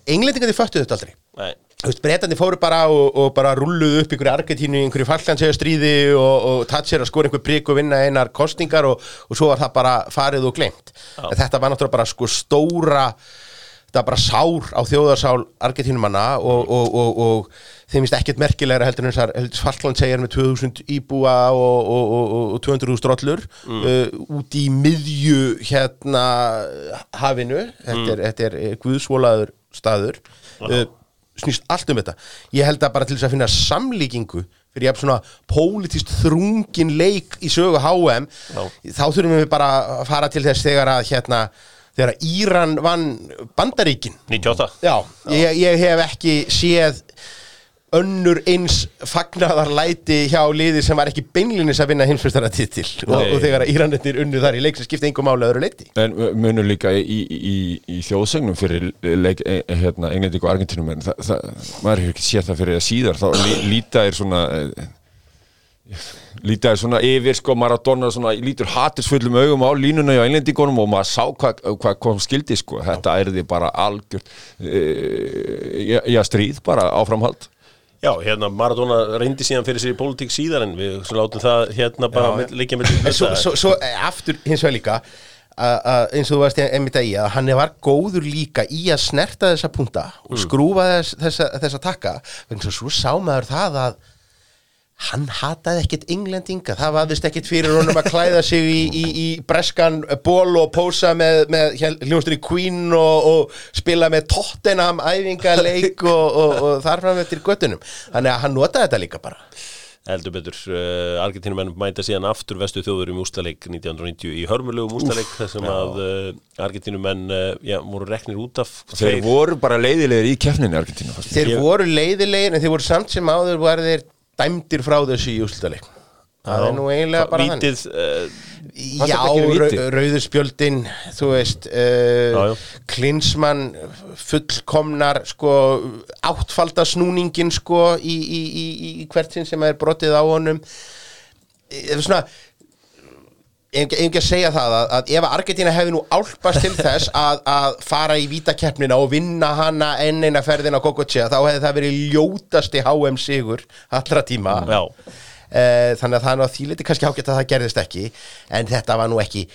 englendingar þið föttu þetta aldrei. Nei, Þú veist, breytandi fóru bara og, og bara rulluðu upp ykkur Argentínu, einhverju falkansega stríði og, og tatsir að skora einhver prik og vinna einar kostningar og, og svo var það bara farið og glemt. En þetta var náttúrulega bara sko stóra, þetta var bara sár á þjóðarsál Argentínumanna og þeim finnst ekkert merkilegra heldur en þessar falkansegjar með 2000 íbúa og, og, og, og 200.000 strollur uh, út í miðju hérna hafinu, þetta er, þetta er guðsvolaður staður. Uh, snýst allt um þetta. Ég held að bara til þess að finna samlíkingu fyrir jafn svona pólitíst þrungin leik í sögu HM þá þurfum við bara að fara til þess þegar að hérna þegar Íran vann Bandaríkin. 98 já, ég, ég hef ekki séð önnur eins fagnaðarlæti hjá liði sem var ekki beinlinis að vinna heimsfyrstara-titil og, Nei. og þegar Íranettir unnu þar í leik sem skipti engum að öðru leiti En munur líka í, í, í, í þjóðsegnum fyrir leik, e, e, hérna, Englending og Argentinum en það, það, maður hefur ekki séð það fyrir það síðar þá lí, líta er svona e, líta er svona yfir sko Maradona svona, lítur hatisfullum augum á línuna hjá Englendingunum og maður sá hvað hva kom skildi sko. Þetta er því bara algjört e, já, stríð bara áframhald Já, hérna Maradona reyndi síðan fyrir sér í pólitík síðar en við látum það hérna bara Já, já, líka með En svo, svo, svo eh, aftur hins vegar líka eins og þú varst einmitt að í að hann var góður líka í að snerta þessa punta og skrúfa þess, þessa, þessa takka. Svo, svo sá maður það að hann hataði ekkit englendinga. Það var vist ekkit fyrir honum að klæða sig í, í, í breskan ból og pósa með, með hljómsdur í Queen og, og spila með Tottenham æfingaleik og, og, og þar fram eftir göttunum þannig að hann notaði þetta líka bara. Heldur betur uh, Argentínumenn mæta síðan aftur vestu þjóður um ústaleik 1990 í hörmulegum ústaleik þar sem að uh, Argentínumenn uh, já, voru reknir út af Þeir voru bara leiðilegir í keppninni Argentínu fannst mér. Þeir voru leiðilegir en þeir voru samt sem áður var þeir dæmdir frá þessu í úrslutaleik Það er nú eiginlega bara Vítið, uh, Já, þetta ekki rau, víti? rauðurspjöldin, þú veist, Já, já. uh, klinsmann, fullkomnar, sko, áttfaldasnúningin, sko, í, í, í, í hvert sinn sem er brotið á honum. Það er svona, ekki að segja það að, að ef Argentina hefði nú álpast til þess að, að fara í vítakeppnina og vinna hana enn eina ferðin á Kokotsia, þá hefði það verið ljótasti HM sigur allra tíma. Já, þannig að það er nú að því liti kannski ágætt að það gerðist ekki en þetta var nú ekki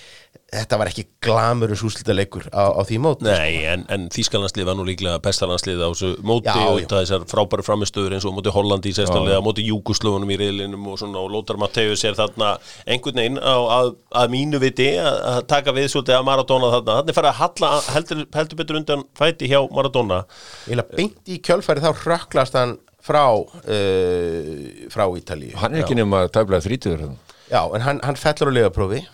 þetta var ekki glamurus úrslitaleikur á, á því mót nei, en, en Þískalandslið var nú líklega bestalandslið á þessu móti Já, og þetta þessar frábæri framistöður eins og móti Hollandi í sérstæðlega, móti Júguslöfunum í reyðlinum og svona og Lótar Matteus er þarna einhvern veginn á, að, að mínu viti að, taka við svolítið að Maradona þarna, þannig farið að halla heldur, heldur betur undan fæti hjá Maradona. Eða beint í kjölfæri þá rökklast hann frá uh, frá Ítalíu Hann er ekki nema tæflega þrítuður hérna. Já, en hann, hann fellur á liðaprófi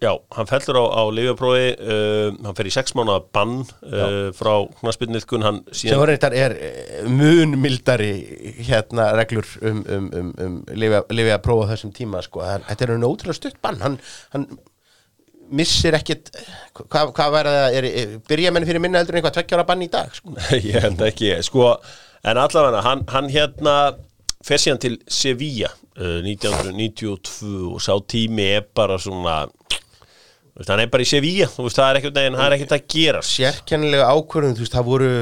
Já, hann fellur á, á lifjaprófi uh, hann fer í sex mánuða bann uh, frá knaspinniðkun hann sem var reyndar er eh, mun mildari hérna reglur um, um, um, um lifið að prófa þessum tíma sko. Þetta er einu ótrúlega stutt bann hann, hann missir ekkit hvað, er, er, byrja menn fyrir minna heldur en eitthvað tveggjára bann í dag sko. ég held ekki, sko en allavega, hann, hann hérna fer síðan til Sevilla uh, 1992 og sá tími er bara svona hann er bara í Sevilla, veist, það er ekkert neginn, það er ekkert að gera. Sérkennilega ákvörðum, þú veist, það voru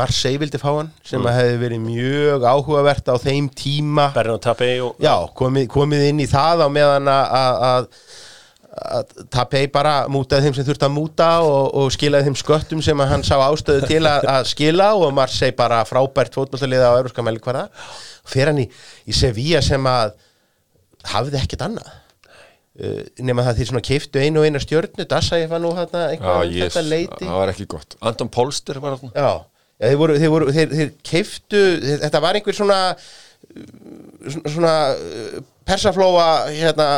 Marseille vildi fá hann, sem að hefði verið mjög áhugavert á þeim tíma. Bernard Tapei og já, komið, komið inn í það á meðan að Tapei bara mútaði þeim sem þurfti að múta og, og skilaði þeim sköttum sem hann sá ástöðu til að, að skila og Marseille bara frábært fótballtaliða á Európska mælikvarða. Fer hann í, í Sevilla sem að hafði ekkert annað? Uh, nema það því svona keiftu einu og eina stjörnu ég fann nú Já, eitthvað um yes, það var ekki gott. Anton Polster var þarna. Já, já þeir, voru, þeir, voru, þeir, þeir keiftu, þetta var einhver svona svona, persaflóa hérna,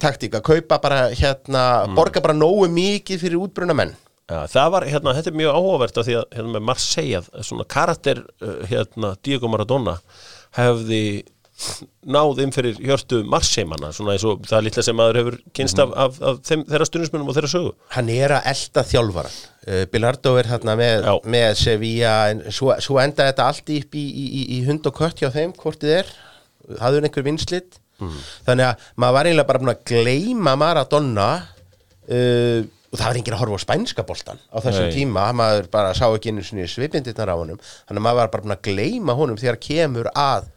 taktík að kaupa bara hérna, borga bara nógu mikið fyrir útbruna menn Já, það var, hérna, þetta er mjög áhugavert af því að, hérna, með Marseille, svona karakter, uh, hérna, Diego Maradona hefði náð inn fyrir hjörtu Marseille-manna, svona eins og það er litla sem maður hefur kynst af, af, af þeim, þeirra stundismunum og þeirra sögu. hann er að elda þjálfaran uh, Bilardo er hérna með, með Sevilla, en svo, svo enda þetta allt í, í, í, í hund og kött hjá þeim hvort þið er, hafður einhver vinslit þannig að maður var eiginlega bara búin að gleyma Maradona uh, og það var enginn að horfa á spænska boltan á þessum Nei. tíma, maður bara sá ekki einu svipindirnar á honum, þannig að maður var bara búin að gleyma honum þegar kemur að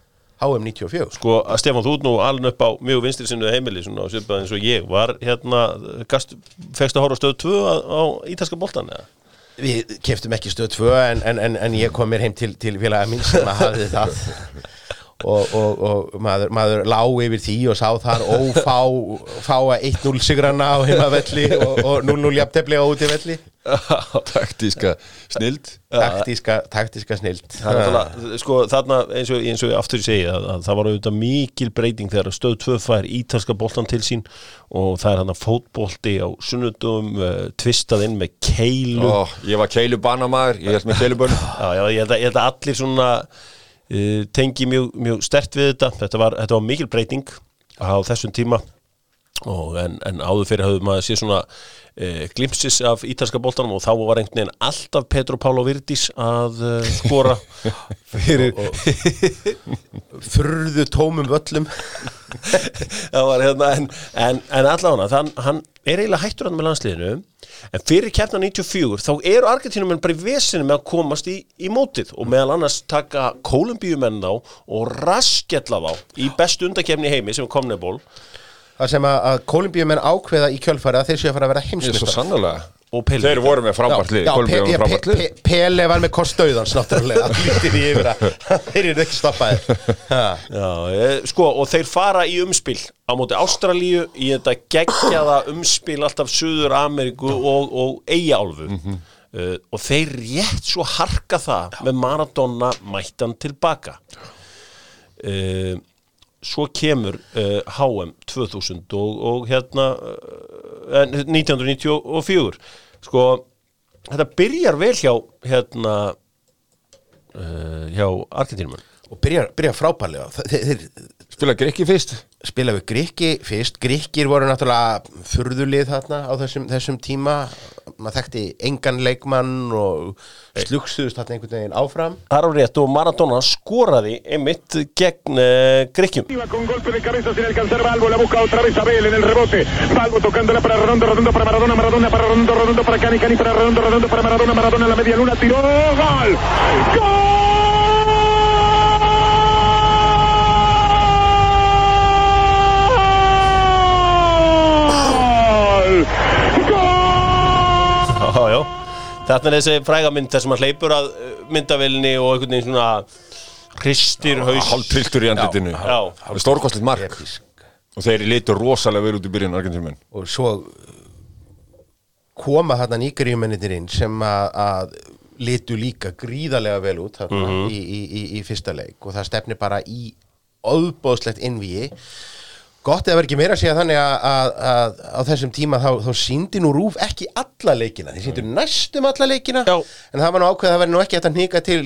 HM 94 Sko, Stefán, þú ert nú alveg upp á mjög vinstri sinnu heimili, svona svipað eins og ég. Var, hérna, fegst að horfa á stöð 2 á, á ítalska boltan, eða? Við keftum ekki stöð 2 en, en, en, en ég kom mér heim til, til félaga minn sem að hafði það og, og, og maður, maður lá yfir því og sá þar ófá fá að 1-0 sigrana á heimavelli og, og 0-0 jafntefli á útivelli. Taktíska snild. Taktíska, taktíska snild. Náttúrulega, sko, þarna eins og, eins og ég aftur segi að, að það var auðvitað mikil breyting þegar stöð 2 fær ítalska boltan til sín og það er hann að fótbolti á sunnudum, uh, tvistað inn með keilu. Ó, Ég var keilu banamaður, ég held með að, ég held að allir svona uh, tengi mjög, mjög stert við þetta. Þetta var, þetta var mikil breyting á þessum tíma. Og en, en áður fyrir hafði maður sé svona uh, glimpsis af ítalska boltanum og þá var einhvern veginn alltaf Petro Paulo Virdis að uh, skora. Fyrir furðu tómum völlum. Hérna en, en, en allavega þann, hann er eiginlega hættur hann með landsliðinu en fyrir keppna 94 þá eru Argentínum bara í vesinu með að komast í, í mótið og meðal annars taka Kolumbíumenn þá og raskella þá í bestu undakefni heimi sem er komneból það sem að, að kolumbíumenn ákveða í kjölfæri að þeir séu að fara að vera er sannlega og Pele Þeir voru með frábært lið, frábært lið. Pe- Pele var með kostauðans náttúrulega. Lítið í yfir að þeir eru ekki stoppaðir. Ha. Já, e, sko, og þeir fara í umspil á móti Ástralíu í þetta geggjaða umspil alltaf Suður Ameríku og, og Eyjaálfu mm og þeir rétt svo harka það með Maradona mættan tilbaka. Uh, svo kemur uh, HM 2000 og, og hérna uh, 1994 sko, þetta byrjar vel hjá hérna uh, hjá Argentínumann og byrja, byrja frábærlega. Þe- þeir, þeir Spila Grikki fyrst? Spila við Grikki fyrst. Grikkir voru náttúrulega furðulið þarna á þessum, þessum tíma maður þekkti engan leikmann og slugstuðust þarna einhvern veginn áfram. Það er á rétt og Maradona skoraði einmitt gegn uh, Grikkjum. Con golpe Já, já. Þetta er þessi fræga mynd þar sem hann hleypur að uh, myndavélinni og einhvern veginn svona hristir haus. Hálf triltur í er stórkostlegt mark. Episk. Og þeir litur rosalega vel út í byrjun Argentínumenn. Og svo uh, koma þarna nýgurjumennir inn sem að, að litu líka gríðarlega vel út þarna í, í, í, í fyrsta leik. Og það stefni bara í óbóðslegt innvíi gott eða verið ekki meira að segja þannig að, á þessum tíma þá, þá síndi nú Rúf ekki alla leikina. Þeir síndu næstum alla leikina Já. en það var nú ákveð að það verið nú ekki að hnika til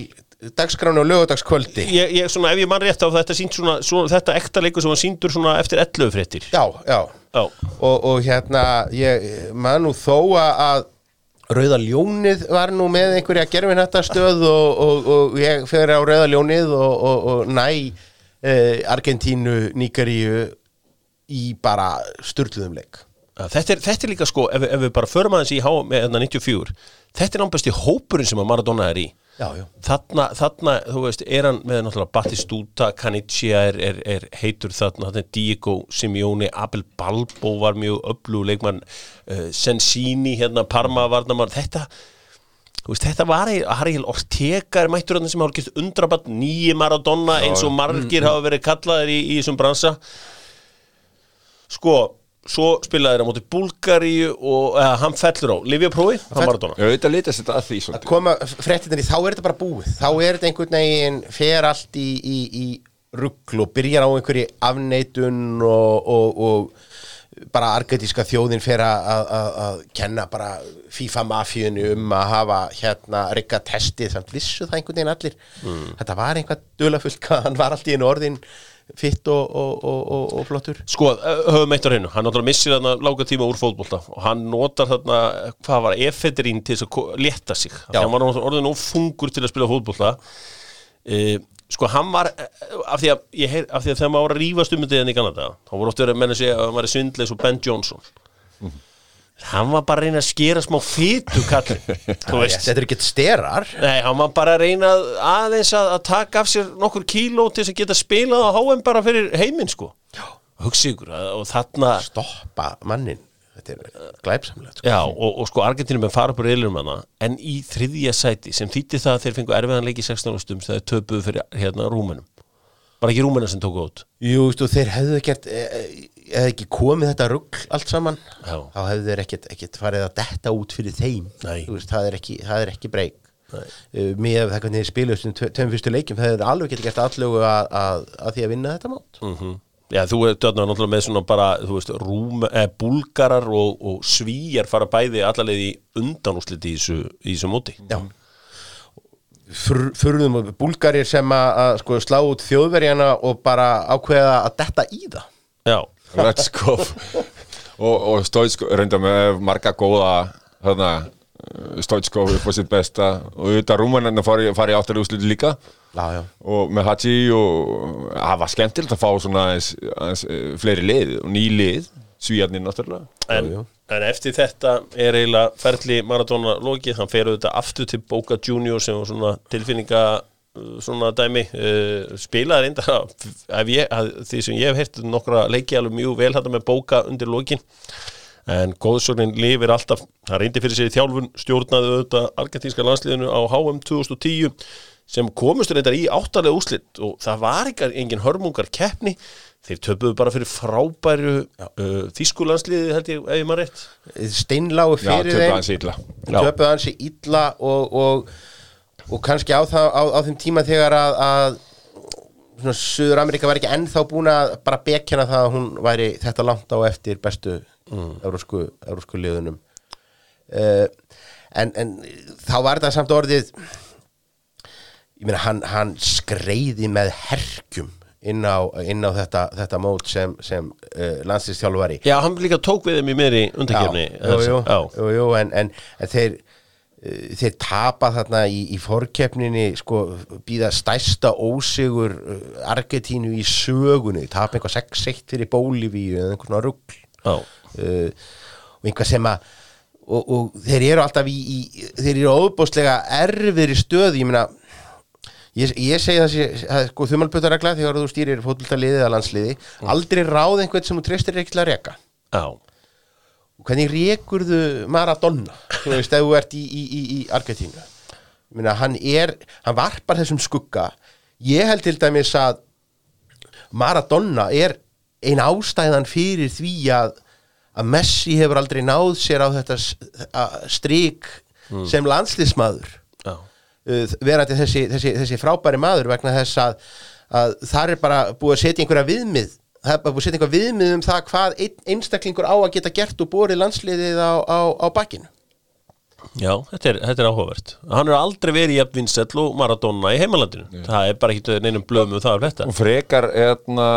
dagskránu og lögadagskvöldi ég, ég, svona, ef ég mann rétt á þetta sínt svona, svona þetta ekta leikur sem var síndur svona eftir 11 fréttir. Já, já, Já, og, og hérna ég man nú þó að, að Rauða ljónið var nú með einhverja gerfin þetta stöð og, og, og ég fyrir á Rauða ljónið og, og, og næ eh, Argentínu, Níkaríu í bara sturluðum leik. Þetta er, þetta er líka sko, ef, ef við bara förum aðeins í HM með hérna 94, þetta er námbæst í hópurinn sem að Maradona er í. Já, já. þarna, þarna, þú veist, er hann með náttúrulega Battistuta, Canicia er, er, er heitur þarna, þarna er Diego Simeone, Abel Balbo var mjög öflug leikmann, uh, Sensini hérna, Parma varnamann, þetta veist, þetta var Ariel Ortega er mættur sem hafa gert undrabatt nýji Maradona eins og margir hafa verið kallaðir í, í þessum bransa sko, svo spilaði þeir á móti Búlgaríu og eða, hann fellur á Livjaprófi, hann Maradona. Ég veit að litast þetta að því að svolítið koma fréttinni, þá er þetta bara búið. Þá er þetta einhvern veginn, fer allt í, í, í ruggl og byrjar á einhverju afneitun og, og, og bara argetíska þjóðin fer að, að, að- að kenna bara FIFA-mafíunni um að hafa hérna rigga testið. Samt vissu það einhvern veginn allir. Þetta var einhvað dulafullt hvað hann var allt í einu orðin fitt og, og, og, og, flottur. Sko, höfum eitt á hreinu, hann náttúrulega missir þarna lága tíma úr fótbolta og hann notar þarna, hvað var, efedrín til þess að létta sig? Já. hann var orðin of fungur til að spila fótbolta. E, Sko, hann var eh, af því að, heyr, af því að þegar maður var að rífast um þetta í Kanada, þá voru oft verið að menna segja að hann var svindleis og Ben Johnson hann var bara að reyna að skera smá fytu kallin, þetta er ekki sterar. Nei, hann var bara að reyna aðeins að, að taka af sér nokkur kíló til að geta spilað á HM bara fyrir heiminn sko. Já. Hugsi ykkur og þarna stoppa mannin þetta er glæpsamlega sko. Já, og, og sko Argentínum er fara upp úr reilum hana en í þriðja sæti sem þýtti það að þeir fengu erfiðan leik í 16 ástum þegar þeir töpuðu fyrir hérna rúmenum bara ekki rúmenum sem tóku út? Jú, veistu, þeir hefðu ekkert e, eða ekki komið þetta rugg allt saman Já. þá hefðu þeir ekkert, ekkert farið að detta út fyrir þeim. Veist, það er ekki, ekki breyk. Uh, með það hvernig þeir spilu þessum tve- tveim fyrstu leikjum það hefur alveg getið gert allögu að, að, að því að vinna þetta mót. Mm Já, þú er döðna náttúrulega með svona bara, veist, rúm, eh, búlgarar og, og svíjar fara bæði allarleið í undanúsliti í þessu, móti. Já. Fur, Furðum og búlgarir sem að, sko, slá út þjóðverjana og bara ákveða að detta í það? Já, Let's go og, og Stoitskov reynda með marga góða þarna Stoitskov upp á sitt besta og auðvitað rúmanarna fari, fari áttar úrsluti líka. Já, já. Og með Hachi og það var skemmtilegt að fá svona aðeins, aðeins, eh, fleiri lið og ný lið svíjarnir náttúrulega. En, Jú, jú. en eftir þetta er eiginlega ferli Maradona lokið, hann fer auðvitað aftur til Boca Junior sem var svona tilfinninga uh, svona dæmi. Uh, spilaði reynda því sem ég hef heyrt nokkra leiki alveg mjög vel þetta með Boca undir lokin. En góðsögnin lifir alltaf, hann reyndi fyrir sér í þjálfun stjórnaði auðvitað argentínska landsliðinu á HM 2010 sem komust reyndar í áttalega úslit og það var ekki engin hörmungar keppni þeir töpuðu bara fyrir frábæru uh, þýskulandsliði held ég ef ég maður rétt steinláu Já, fyrir töpuðu þeim aðeins illa. Já. töpuðu hans í illa og, og, og kannski á, það, á, á þeim tíma þegar að, að Suður Ameríka var ekki ennþá búin að bara bekjana það að hún væri þetta langt á eftir bestu mm. eurósku, eurósku liðunum uh, en, en þá var þetta samt orðið ég meina hann, hann skreiði með herkjum inn á, inn á þetta, þetta mót sem, sem uh, landslýstjálfari Já, hann líka tók við þeim í meiri undakefni jú, jú, jú, jú, en, en, en þeir uh, þeir tapa þarna í, í forkeppninni sko býða stærsta ósigur uh, Argetínu í sögunni. Tapa einhvað 6-1 fyrir Bólivíu eða einhvern rugl. Já. uh, og einhvað sem að og, og þeir eru alltaf í, í þeir eru óbúslega erfiðri stöð ég meina Ég, ég segi það sé, sko, þumalbutaregla þegar þú stýrir fótboltaliðið eða landsliði. Aldrei ráð einhvern sem þú treystir ekki til að reka. Já, hvernig rekur þú Maradona? Þú veist, ef þú ert í, í, í, í Argentínu. Meina, hann er, hann varpar þessum skugga. Ég held til dæmis að Maradona er ein ástæðan fyrir því að að Messi hefur aldrei náð sér á þetta s- að strik sem landsliðsmaður verandi þessi, þessi, þessi frábæri maður vegna þess að, að það er bara búið að setja einhverja viðmið. Það er bara búið að setja einhverja viðmið um það hvað ein, einstaklingur á að geta gert og borið landsliðið á, á, á bakkinu já þetta, er, þetta er áhugavert. Hann er aldrei verið jafn vinsell og Maradona í heimalandinu. Það er bara ekki neinum blöðum um það að fletta Og frekar erna,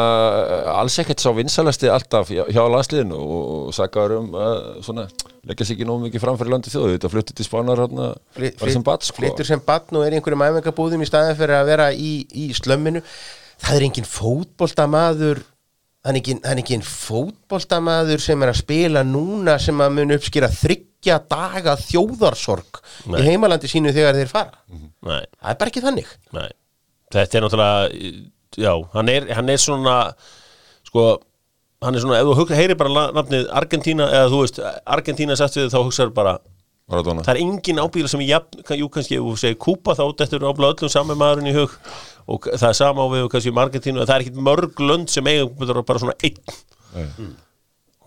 alls ekkert sá vinsalasti alltaf hjá, hjá landsliðinu og sagaður um að svona, leggja sig ekki nóg mikið fram fyrir landi þjóðu þetta fluttið til spánar hérna bara sem bat sko. flyttur sem batn og er einhverjum æfingabúðum í staðin fyrir að vera í, í slömminu. Það er engin fótboltamaður það er er engin fótboltamaður sem er að spila núna sem að mun uppskýra þryggja daga þjóðarsorg Nei. í heimalandi sínu þegar þeir fara. Nei, það er bara ekki þannig. Nei. Þetta er náttúrulega, já, hann er, hann er svona sko, hann er svona, ef þú heyrir bara nafnið Argentína, eða þú veist, Argentína sett við þá hugsaður bara, Maradona. það er engin ábíla sem ég jú kannski, ef þú segir Kúpa þá þetta eru ábíla öllum saman maðurinn í hug og það er sama á við og kannski um Argentínu það er ekkit mörg lönd sem eiga bara svona einn.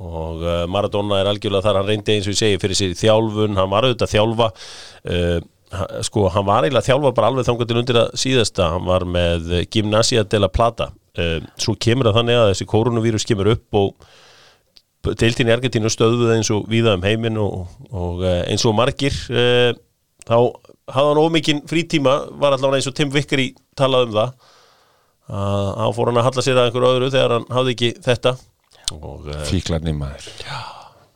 Og uh, Maradona er algjörlega þar hann reyndi eins og ég segi fyrir sér í þjálfun hann var auðvitað að þjálfa uh, sko hann var eiginlega að þjálfa bara alveg þangar til undir að síðasta. Hann var með Gymnasia de la Plata. Uh, svo kemur það þannig að þessi koronavírus kemur upp og deiltin í Argentínu stöðuð eins og víða um heiminn og, og uh, eins og margir uh, þá hafði hann ómikinn frítíma var allavega eins og Tim Vickery talað um það að hann fór hann að halla sér að einhverju öðru þegar hann hafði ekki þetta. Uh, Fíklarni maður.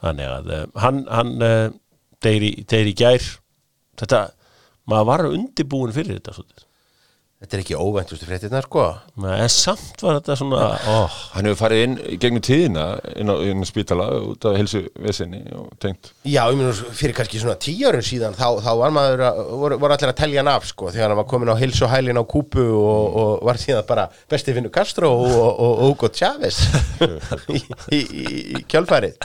Þannig að uh, hann, hann deyri, deyri í gær. Þetta, maður var undirbúin fyrir þetta svolítið. Þetta er ekki óvæntustu fréttirna sko. Nei, en samt var þetta svona oh, Hann hefur farið inn gegnum tíðina inn á, inn á spítala út af helsu vesinni og tengt. Já, ég meina fyrir kannski svona tíu árum síðan þá, þá var maður, að, voru, voru allir að telja hann af sko, þegar hann var komin á hils og hælin á kúpu og, og var síðan bara besti finnu Castro og, og, og Hugo Chávez í, í, í, í kjálfærið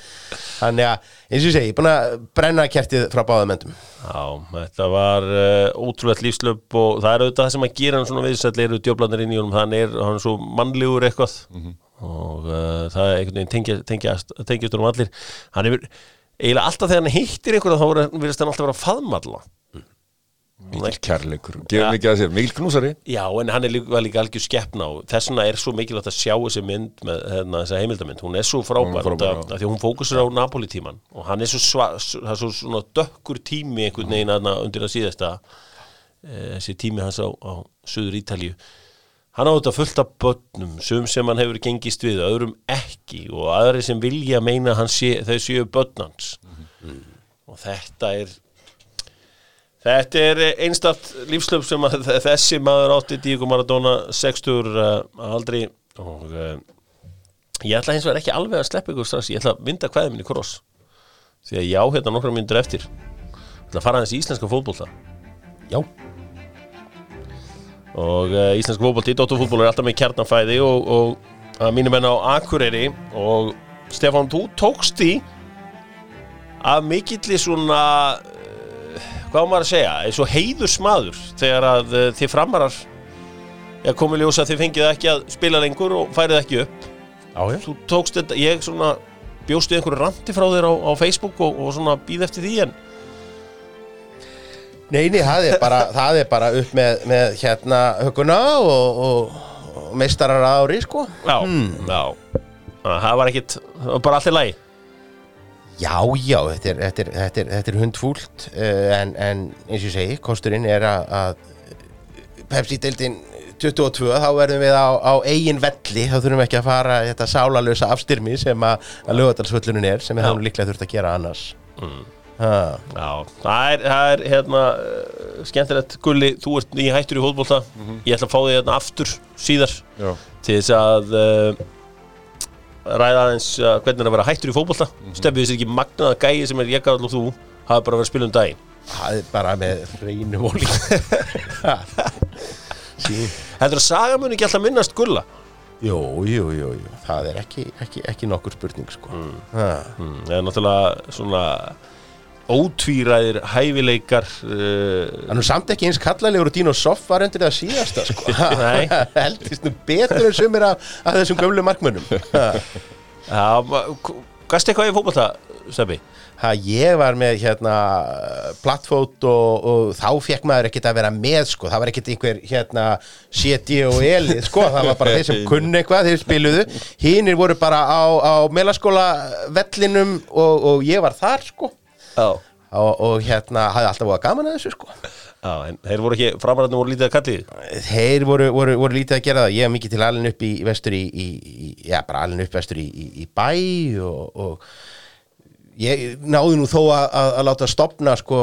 þannig að, eins og ég segi, ég er búin að brenna kertið frá báðamendum Já, þetta var uh, ótrúlegt lífslöp og það er auðvitað það sem að gera hann svona viðsætli eru djöflanir inn í honum, hann er, hann er svo mannlegur eitthvað. Og uh, það er einhvern veginn tengjast, tengjast, tengjast honum allir. Hann hefur, eiginlega alltaf þegar hann hittir einhverja þá er- virðist hann alltaf vera að faðmalla Mikil kærleikur, gefur mikið að sér, mikil knúsari? Já, en hann er líka, líka algjör skeppna og þess vegna er svo mikilvægt að sjá þessi mynd með hérna, þessa heimildamynd, hún er svo frábær, því hún fókusur á Napoli tíman og hann er svo, sva, svo svona dökkur tími einhvern veginn aðna undir að síðasta e, þessi tími hans á, á Suður Ítalíu. Hann á þetta fullt af börnum sum sem hann hefur gengist við, öðrum ekki og aðri sem vilja meina sé, þau séu börn hans. Og þetta er Þetta er einstatt lífslöp sem að þessi maður átti Diego Maradona 60 uh, aldrei og uh, ég ætla hins vegar ekki alveg að sleppa ykkur strax, ég ætla að mynda kvæðið minni kross. Því að ég á hérna nokkra myndir eftir. Ég ætla að fara aðeins í íslenska fótbolta. Já, og uh, íslenska fótbolti, Dóttarfútból er alltaf með kjarnanfæði og, og að mínum menn á Akureyri. Og Stefán, þú tókst því að mikilli svona hvað á maður að segja, eins og heiður smaður þegar að uh, þið framarar já, komið ljós að þið fengið ekki að spila lengur og færið ekki upp. Já, já. Þú tókst þetta, ég svona bjóstu einhverju randi frá þér á, á Facebook og, og svona býð eftir því en Nei, nei, það er bara, það er bara upp með, með hérna huguna og, og, og meistarar ári sko. Já, já. Þannig að Það var ekkit, það var bara allt í lagi Já, já, þetta er, þetta er, þetta er, þetta er hundfúlt uh, en, en eins og segi, kosturinn er að, Pepsi-deildin 22, þá verðum við á, á eigin velli, þá þurfum við ekki að fara þetta sálalösa afstyrmi sem að, að lögadalsvöllunin er, sem við Já. höfum líklega þurft að gera annars. Mm. Já, það er, það er hérna uh, skemmtilegt, Gulli, þú ert í hættur í hóðbólta Ég ætla að fá þig hérna aftur síðar. Já. til þess að uh, ræða aðeins uh, hvernig er að vera hættur í fótbolta? Mm -hmm. Stefið þessi ekki magnaða gæi sem er ég og þú hafa bara verið að spila um daginn? Það er bara með reynum og líka Þetta er að saga muni ekki alltaf minnast Gulla? Jú, jú, jú, jú, það er ekki, ekki, ekki nokkur spurning sko. Ha. mm, Það er náttúrulega svona ótvíræðir hæfileikar uh, Það er nú samt ekki eins kallalegur og Dino Soff var endur það síðasta sko. Heldist nú betur en sumir af, af þessum gömlu markmönnum. Gæst eitthvað í fótbolta, Stefi? Ha, ég var með hérna plattfót og, og þá fekk maður ekkert að vera með sko, það var ekkert einhver hérna CD og Eli sko, það var bara þeir sem kunni eitthvað, þeir spiluðu. Hinnir voru bara á, á melaskóla vellinum og, og ég var þar sko og, og hérna hafði alltaf voða gaman að þessu sko. Já, en þeir voru ekki, framararnir voru lítið að kallið þeir voru, voru, voru lítið að gera það. Ég er mikið til alin upp í vestur í, í, í já, bara alin upp vestur í, í, bæ og, og ég náði nú þó að, að, að láta stopna sko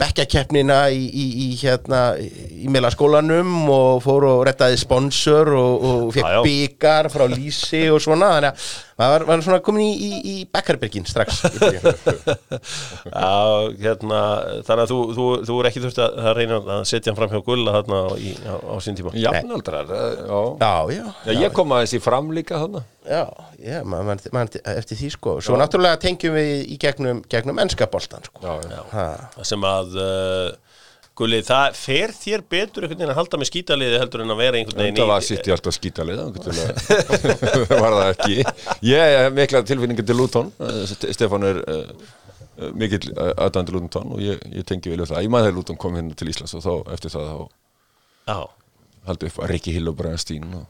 bekkakeppnina í, í, í hérna í meðlaskólanum og fór og rettaði sponsor og, og fekk byggar frá Lísi og svona. Þannig að maður var, svona komin í, í, í bekkarbergin strax. Já, hérna, þannig að þú, þú, þú er ekki þurft að, að reyna að setja hann fram hjá Gulla þarna í, á, á sín tíma Jafnaldrar, eh, já. já, já, Já, ég kom aðeins í fram líka þarna. Já, já, maður man, man, eftir því sko Svo náttúrulega tengjum við í gegnum, gegnum ennskaboltan sko Já, já. ha. sem að uh, Gulli, það fer þér betur einhvern veginn að halda með skítaliði heldur en að vera einhvern veginn Það var sitt í alltaf skítalið Það var það ekki. Ég er mikla tilfinningi til Luton. Eh, St- Stefán er uh, mikill aðdæðandi Luton og ég, ég tengi vel við það. Ég maður þegar Luton kom hérna til Íslands og þá eftir það þá haldið upp að Rikki Hill og Brian Steen og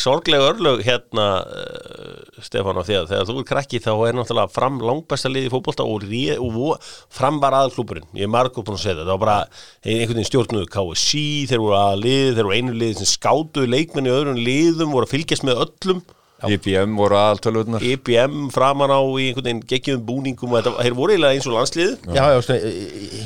Sorglega örlög hérna uh, Stefán á því að þegar þú er krakki þá er náttúrulega fram langbæsta liði í fótbolta og, og fram var aðklúburinn ég er margur búin að segja þetta. Það var bara einhvern veginn stjórnuðu KSC þeir voru að lið, þeir voru einu lið sem skátuðu leikmenn í öðrum liðum voru að fylgjast með öllum IBM voru aðaltöluðnar IBM framan á í einhvern veginn geggjum búningum og þetta, voru eiginlega eins og landslið Já, já, svona,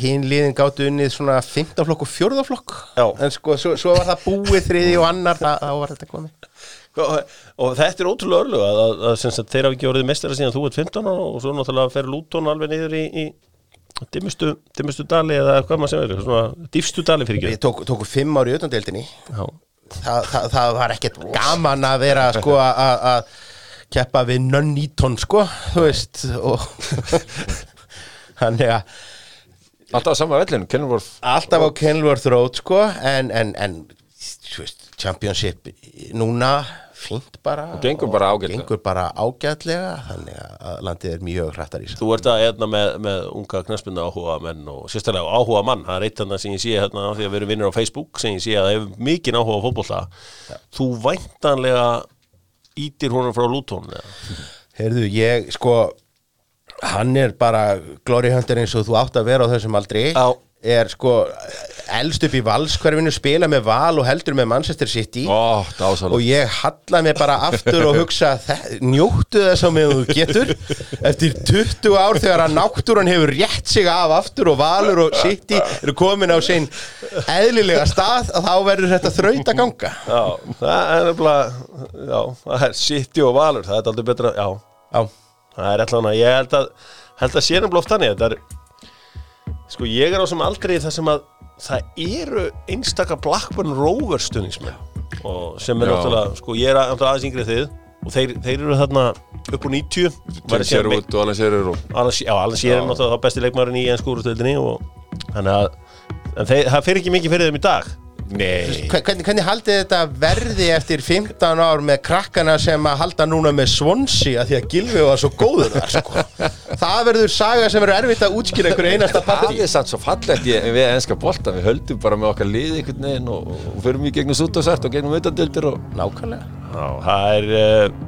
hinn liðin gáttu unnið svona 15 flokk og 4 flokk Já. En sko, svo, svo var það búið þriði og annar þá var þetta komið. Og, og þetta er ótrúlega örlög að, að, að, að þeir hafa ekki orðið mestara síðan þú ert 15 ára og svo náttúrulega fer Lúton alveg niður í, í dimmustu, dimmustu dali eða hvað maður sem er svona dýfstu dali fyrir Við ekki tók, tókum 5 ári í utandeildinni Já. Þa, það, það var ekkert gaman að vera sko að keppa við nönnítón sko, þú veist og Þannig að Alltaf á sama vellinu, Kenilworth alltaf á Kenilworth Road sko en, en, en veist, championship núna fínt bara Og gengur bara ágætlega. ágætlega þannig að landið er mjög hrættar í sig Þú ert að hérna með, með unga knaspinda áhuga menn og sérstaklega áhuga mann það er eitt þarna sem ég sé hérna því að við erum vinnir á Facebook sem ég sé að það hefur mikinn áhuga á fótbolta þú væntanlega ítir honum frá Lúton eða? Heyrðu, ég sko hann er bara glory hunter eins og þú átt að vera á þessum aldri Já. Er sko elst upp í valskverfinu spila með val og heldur með Manchester City. Dásalegt. og ég halla mig bara aftur og hugsa "Þe- njóttu þess á meðan þú getur. Eftir 20 ár þegar að náttúran hefur rétt sig af aftur og valur og City eru komin á sinn eðlilega stað að þá verður þetta þraut að ganga. Já, það er nefnilega er City og Valur það er aldrei betra, já, Já, það er allan að ég held að held að sé nefnilega oft þannig þetta er sko ég er á sem aldrei það sem að það eru einstaka Blackburn Rovers stuðningsmenn. Og sem er Já. náttúrulega, sko ég er að- náttúrulega aðeins yngri en þið. Og þeir, þeir eru þarna upp úr 90 Tim Væri síðan me- Sherwood og Alan Shearer og Alan, já, Alan Shearer er náttúrulega þá besti leikmaðurinn í ennsku úrstöldinni og þannig að en þeir, það fyrir ekki mikið fyrir þeim í dag Nei Hve- Hvernig, hvernig haldið þetta verði eftir 15 ár með krakkana sem að halda núna með svonsi að því að Gilvi var svo góður þar sko. Það verður saga sem verður erfitt að útskýra einhverju einasta Það partí er samt svo fallegt í, við enska boltan Við höldum bara með okkar liði einhvern veginn og, og förum í gegnum sútasært og gegnum vitandildir og Nákvæmlega Já, það er uh,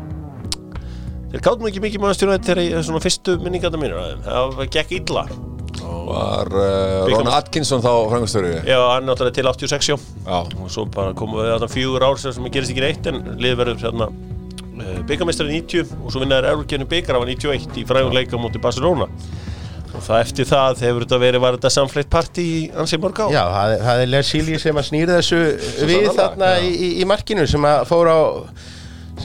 Þeir ekki mikið maður stjórnætt þegar ég svona fyrstu minningarna þeim. Það gekk illa var uh, Ron Atkinson þá frangustöru Já, hann náttúrulega til 86 já. Já, og svo bara komum við þarna fjögur ár sem gerist ekki neitt en liðið verður hérna uh, byggamestari 90 og svo vinnaður Eurókjörnum byggar af 91 í frægum leika mútið Barcelona. Og það eftir það hefur þetta verið var þetta samfleitt partí í ansi mörg á Já, það, það er Lersíli sem að snýra þessu við sannarlega, þarna í, í, í markinu sem að fór á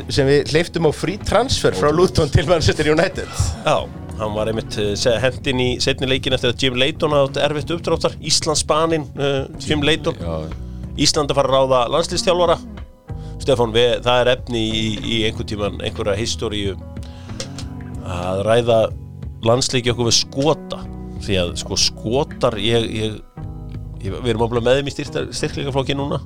sem við hleyftum á frí transfer frá Luton til Manchester United. Já, hann var einmitt uh, hendin í setni leikin eftir að Jim Leighton hafði erfitt uppdráttar. Íslandsbanin, uh, Jim Leighton já, Ísland að fara að ráða landslistjálfara Stefán, við, það er efni í, í einhver tíman, einhverja historíu að ræða landsleiki okkur við skota. Því að sko skotar ég, ég, ég, við erum ábúinlega með þeim í styrkleikaflokki núna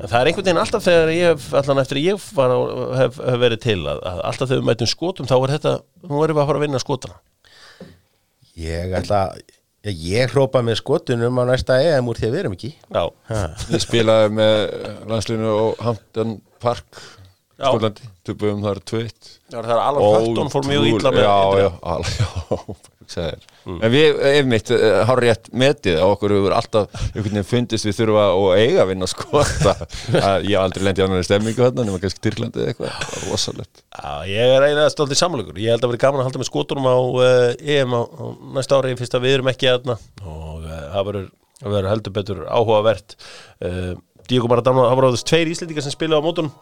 en það er einhvern veginn alltaf þegar ég allan eftir að ég var, hef, hef verið til að, að alltaf þegar við mætum skotum þá er þetta, nú erum við að fara að vinna skotana. Ég ætla ég, ég hrópa með skotunum á næsta EM úr því að við erum ekki. Já, Ég spilaði með landslinu og Hampton Park Já. Skólandi, tupum þar tveitt það er alveg Hötton fór mjög illa með Já, já, alveg, já hugsaðu þér. En við, ef mitt, har rétt metið á okkur hefur alltaf einhvern veginn fundist við þurfa og eiga að vinna að skota Að Ég hef aldrei lendið annar stemmingu þarna nema kannski Tyrklandi eða eitthvað, það var rosalegt Já, ég er eiginlega stoltið samanlökur. Ég held að vera gaman að halda með skotunum á uh, EM á, á næsta ári, fyrst að við erum ekki aðna og uh, það það verður heldur betur áhugavert. Uh, Díoko Maradona, það voru áður tveir íslendingar sem spilaði á mótunum.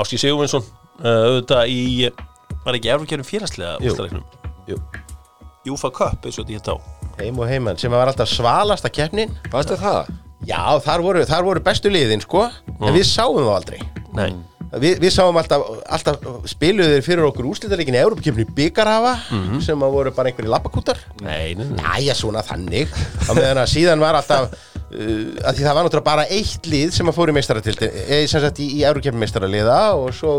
Áski Sigurvinsson, uh, auðvitað í, var ekki Eurókjörnum Jú. úrstæðleiknum? Jú. Júfa Cup, eins og þetta hétt á. heim og heimann sem var alltaf svalasta keppnin þér það? Já, þar voru, þar voru bestu liðin sko en við sáum það aldrei Nei. Við, við sáum alltaf, alltaf spiluðir fyrir okkur úrslitaleikin í Európa-kjöfni byggarhafa sem að voru bara einhverju lappakútar Nei, nei, nei. Næja, svona þannig á meðan að síðan var alltaf uh, að því það var náttúrulega bara eitt lið sem að fóru í meistaratildi eða sem sagt í, í Európa meistaraliða og svo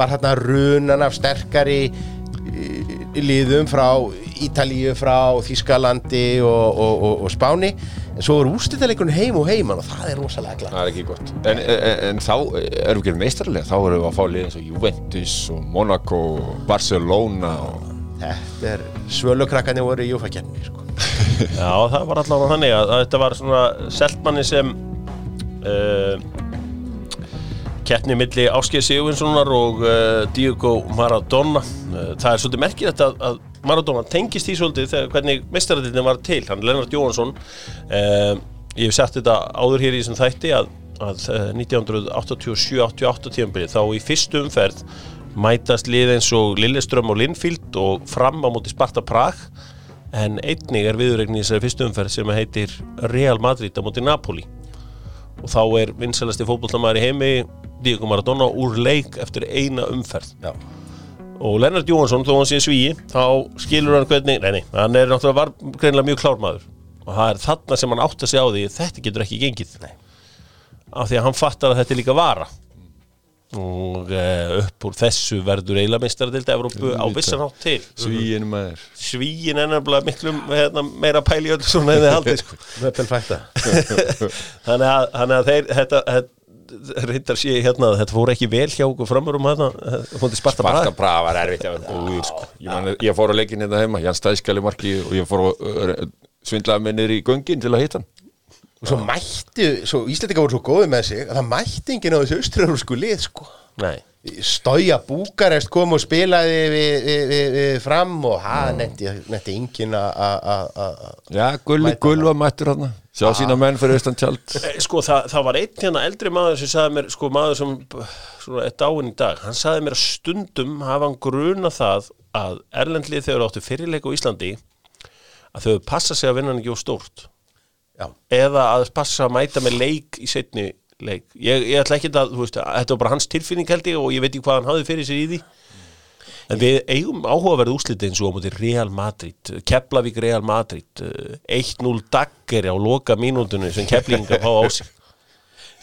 var hérna runan af sterkari uh, liðum frá Ítalíu, frá Þískalandi og, og, og, og Spáni. En svo var úrslitaleikurinn heim og heiman og það er rosalega glæð Það er ekki gott. En, en, en þá erum við ekki meistarlega Þá erum við að fá liðin eins og Juventus og Monaco og Barcelona og... Þetta er svölukrakkarnir voru í Júfa-kjarni sko. Já, það var allavega þannig að, að þetta var svona seltmanni sem uh, keppni milli Áskei Sigurvinssonar og uh, Diego Maradona. Uh, það er svolítið merkilegt að, að Maradona tengist í svolítið þegar hvernig mestaradildin var til, hann Lennart Jóhansson uh, ég hef sett þetta áður hér í þessum þætti að, að uh, 1987-88 tíðanbyrði þá í fyrstu umferð mætast lið eins og Lilleström og Linfield og fram á móti Sparta Prag. En einnig er viðurregni í þessari fyrstu umferð sem heitir Real Madrid á móti Napoli. Og þá er vinsalasti fótbollamæður í heimi Diego Maradona úr leik eftir eina umferð. Já. og Lennart Jóhansson, þó hann sé svíi þá skilur hann hvernig, nei nei hann er náttúrulega var greinlega mjög klármaður og það er þarna sem hann átt að segja á því þetta getur ekki gengið. Nei. af því að hann fattar að þetta er líka vara. Og uh, upp úr þessu verður eiginlega meistaradildi Evrópu á vissan hátt til. Svíin maður. Svíin er nefnilega miklu hérna, meira pæli svona en þið haldið sko. Þannig, að, þannig að þeir þetta, þetta reyndar sé hérna að þetta fór ekki vel hjá okkur framur um hérna hóndi Sparta Sparta Braga Praga var erfitt góður sko. ég, man, ég fór á leikin hérna heima, Jan Stæskjali marki og ég fór að uh, svindlaði mig niður í göngin til að hitta hann. Og svo mætti, svo Íslandika voru svo góði með sig að það mætti enginn á þessu austrarúsku lið sko. Stója Búkarest kom og spilaði við, við, við, við fram og það netti, enginn að- Já, Gulli Gull var mættur hann Sjá sína menn fyrir austan tjald. Eh, sko það, það var einn hérna eldri maður sem sagði mér, sko maður sem svona er dáin í dag, hann sagði mér að stundum hafa hann gruna það að Erlendlið þegar áttu fyrirleik á Íslandi að þau passa sig að vinna hann ekki úr stórt. Já, eða að passa að mæta með leik í setni leik. Ég, ég ætla ekki að, þú veist, þetta var bara hans tilfinning held ég og ég veit ekki hvað hann hafði fyrir sér í því En við eigum áhugaverð úsliti eins og á móti Real Madrid, Keflavík Real Madrid, eh, 1-0 daggeri á loka mínútunni sem Keflinga fá á sig.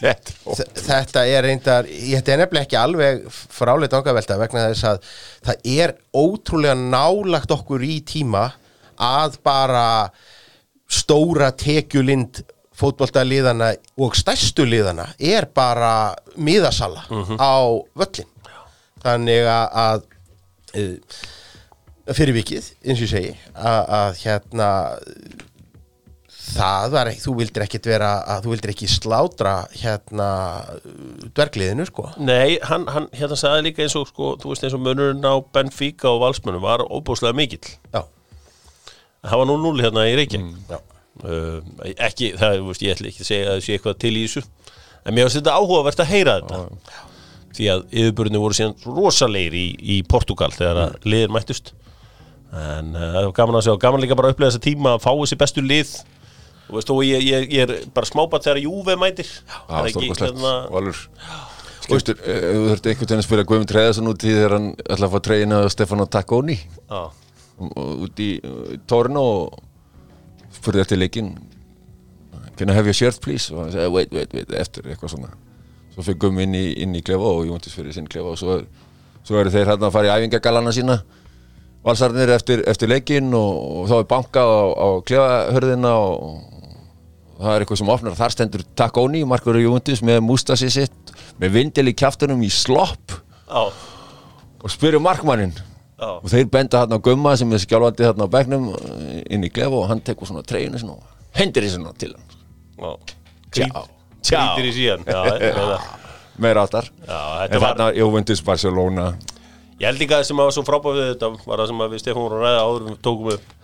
Þetta er reyndar, þetta er nefnilega ekki alveg fráleit angavelta vegna þess að það er ótrúlega nálagt okkur í tíma að bara stóra tekjulind fótboltaliðana og stærstu liðana er bara miðasala á völlin þannig að, fyrir vikið, eins og ég segi að, hérna það var ekki, þú vildir ekkit vera að þú vildir ekki slátra hérna dvergliðinu sko. Nei, hann, hann hérna sagði líka eins og sko, þú veist eins og munurinn á Benfica og Valsmönum var óbúslega mikill. já, Það var 0-0 hérna í Reykjavík. já, Uh, ekki, það, veist, ég ætla ekki að segja að það sé eitthvað til í þessu. En mér finnst þetta áhugavert að heyra þetta því að yfirbörðinu voru síðan rosalegir í, í Portugal þegar að liðir mættust. En uh, það var gaman að sjá, gaman líka bara að upplega þessa tíma að fá þessi bestu lið. Og veist, og ég, ég, ég er bara smábat þegar Júve mætir. Já, Er ekki, hérna, Valur. Skilstur, þú þurfti einhvern veginn að spila Guðmund Treðarsson út í þegar hann ætla að fá treyina Stefano Tacconi. Já, út í uh, Torno og spurði eftir leikinn. Can I have your shirt please? Og hann sagði wait, wait, wait, eftir eitthvað svona svo fyrir Guðm inn í, inn í klefa og Jóntis fyrir sinn klefa og svo, svo eru þeir hérna að fara í æfingagalana sína. Valsarnir eftir, eftir leikinn og, og þá er bankað á, á klefahörðina og það er eitthvað sem opnar. Þar stendur Tacconi, Markur Jóntis með mústasi sitt með vindil í kjaftunum í slopp já, og spyrir markmannin já, og þeir benda hérna á Gumma sem er skjálfandi hérna á bekknum eh, inn í klefa og hann tekur svona svona og hendir þessu til hann. Já. Tjá. Tjá. Grítir í síðan. Meira áttar var, þarna Jóvendis Barcelona. Ég held líka að það sem var svo frábæð við þetta var það sem að við Stefán vorum að ræða áður við tókum upp.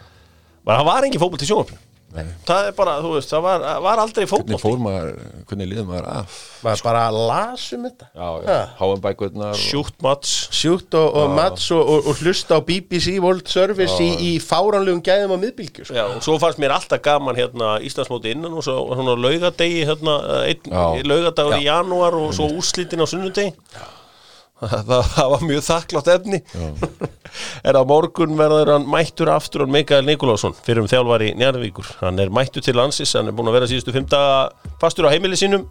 Var að það var engin fótbolt í sjónvarpinu Nei. það er bara, þú veist, það var, var aldrei hvernig fótbolt fór maður, hvernig liður maður af? Maður bara las um þetta. Já, já, háum bækvöldnar og... sjúkt mats. Sjúkt og, og mats og, og, og hlusta á BBC World Service í, í fáránlegum gæðum á miðbylgju sko. Já, og svo fannst mér alltaf gaman hérna Íslandsmóti innan og svo svona laugadegi hérna, laugadagur í janúar og svo úrslitin á sunnudegi það, var mjög þakklátt efni. Er á morgun verður hann mættur aftur hann Mikael Nikolásson fyrir um þjálfari Njarðvíkur. Hann er mættur til landsis, hann er búin að vera síðustu daga fastur á heimili sínum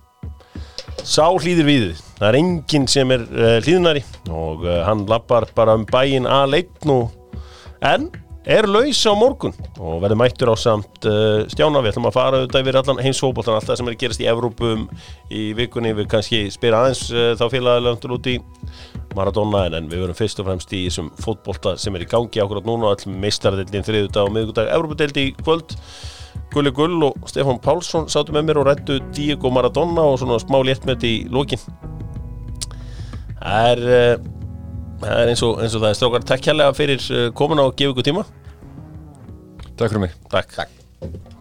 sá hlýðir við það er enginn sem er uh, hlýðnari og uh, hann lappar bara um bæinn að leitn og en er laus á morgun og verður mættur á samt uh, stjána. Við ætlum að fara auðvitað yfir allan heimsfóboltan allt það sem er að gerast í Evrópum í vikunni. Við kannski spyrir aðeins uh, þá félagilöndur út í Maradona en, við verum fyrst og fremst í þessum fótbolta sem er í gangi ákvæmt núna öllum meistaradeildin þriðudag og miðgudag Evrópadeild í kvöld Gulli Gull og Stefán Pálsson sátu með mér og rættu Diego Maradona og svona smá léttmett í lokin. Það er, uh, það er eins, og, eins og það er. Strákar takk hérlega fyrir uh, komin að gefa ykkur tíma. Takk fyrir mig. Takk, Takk.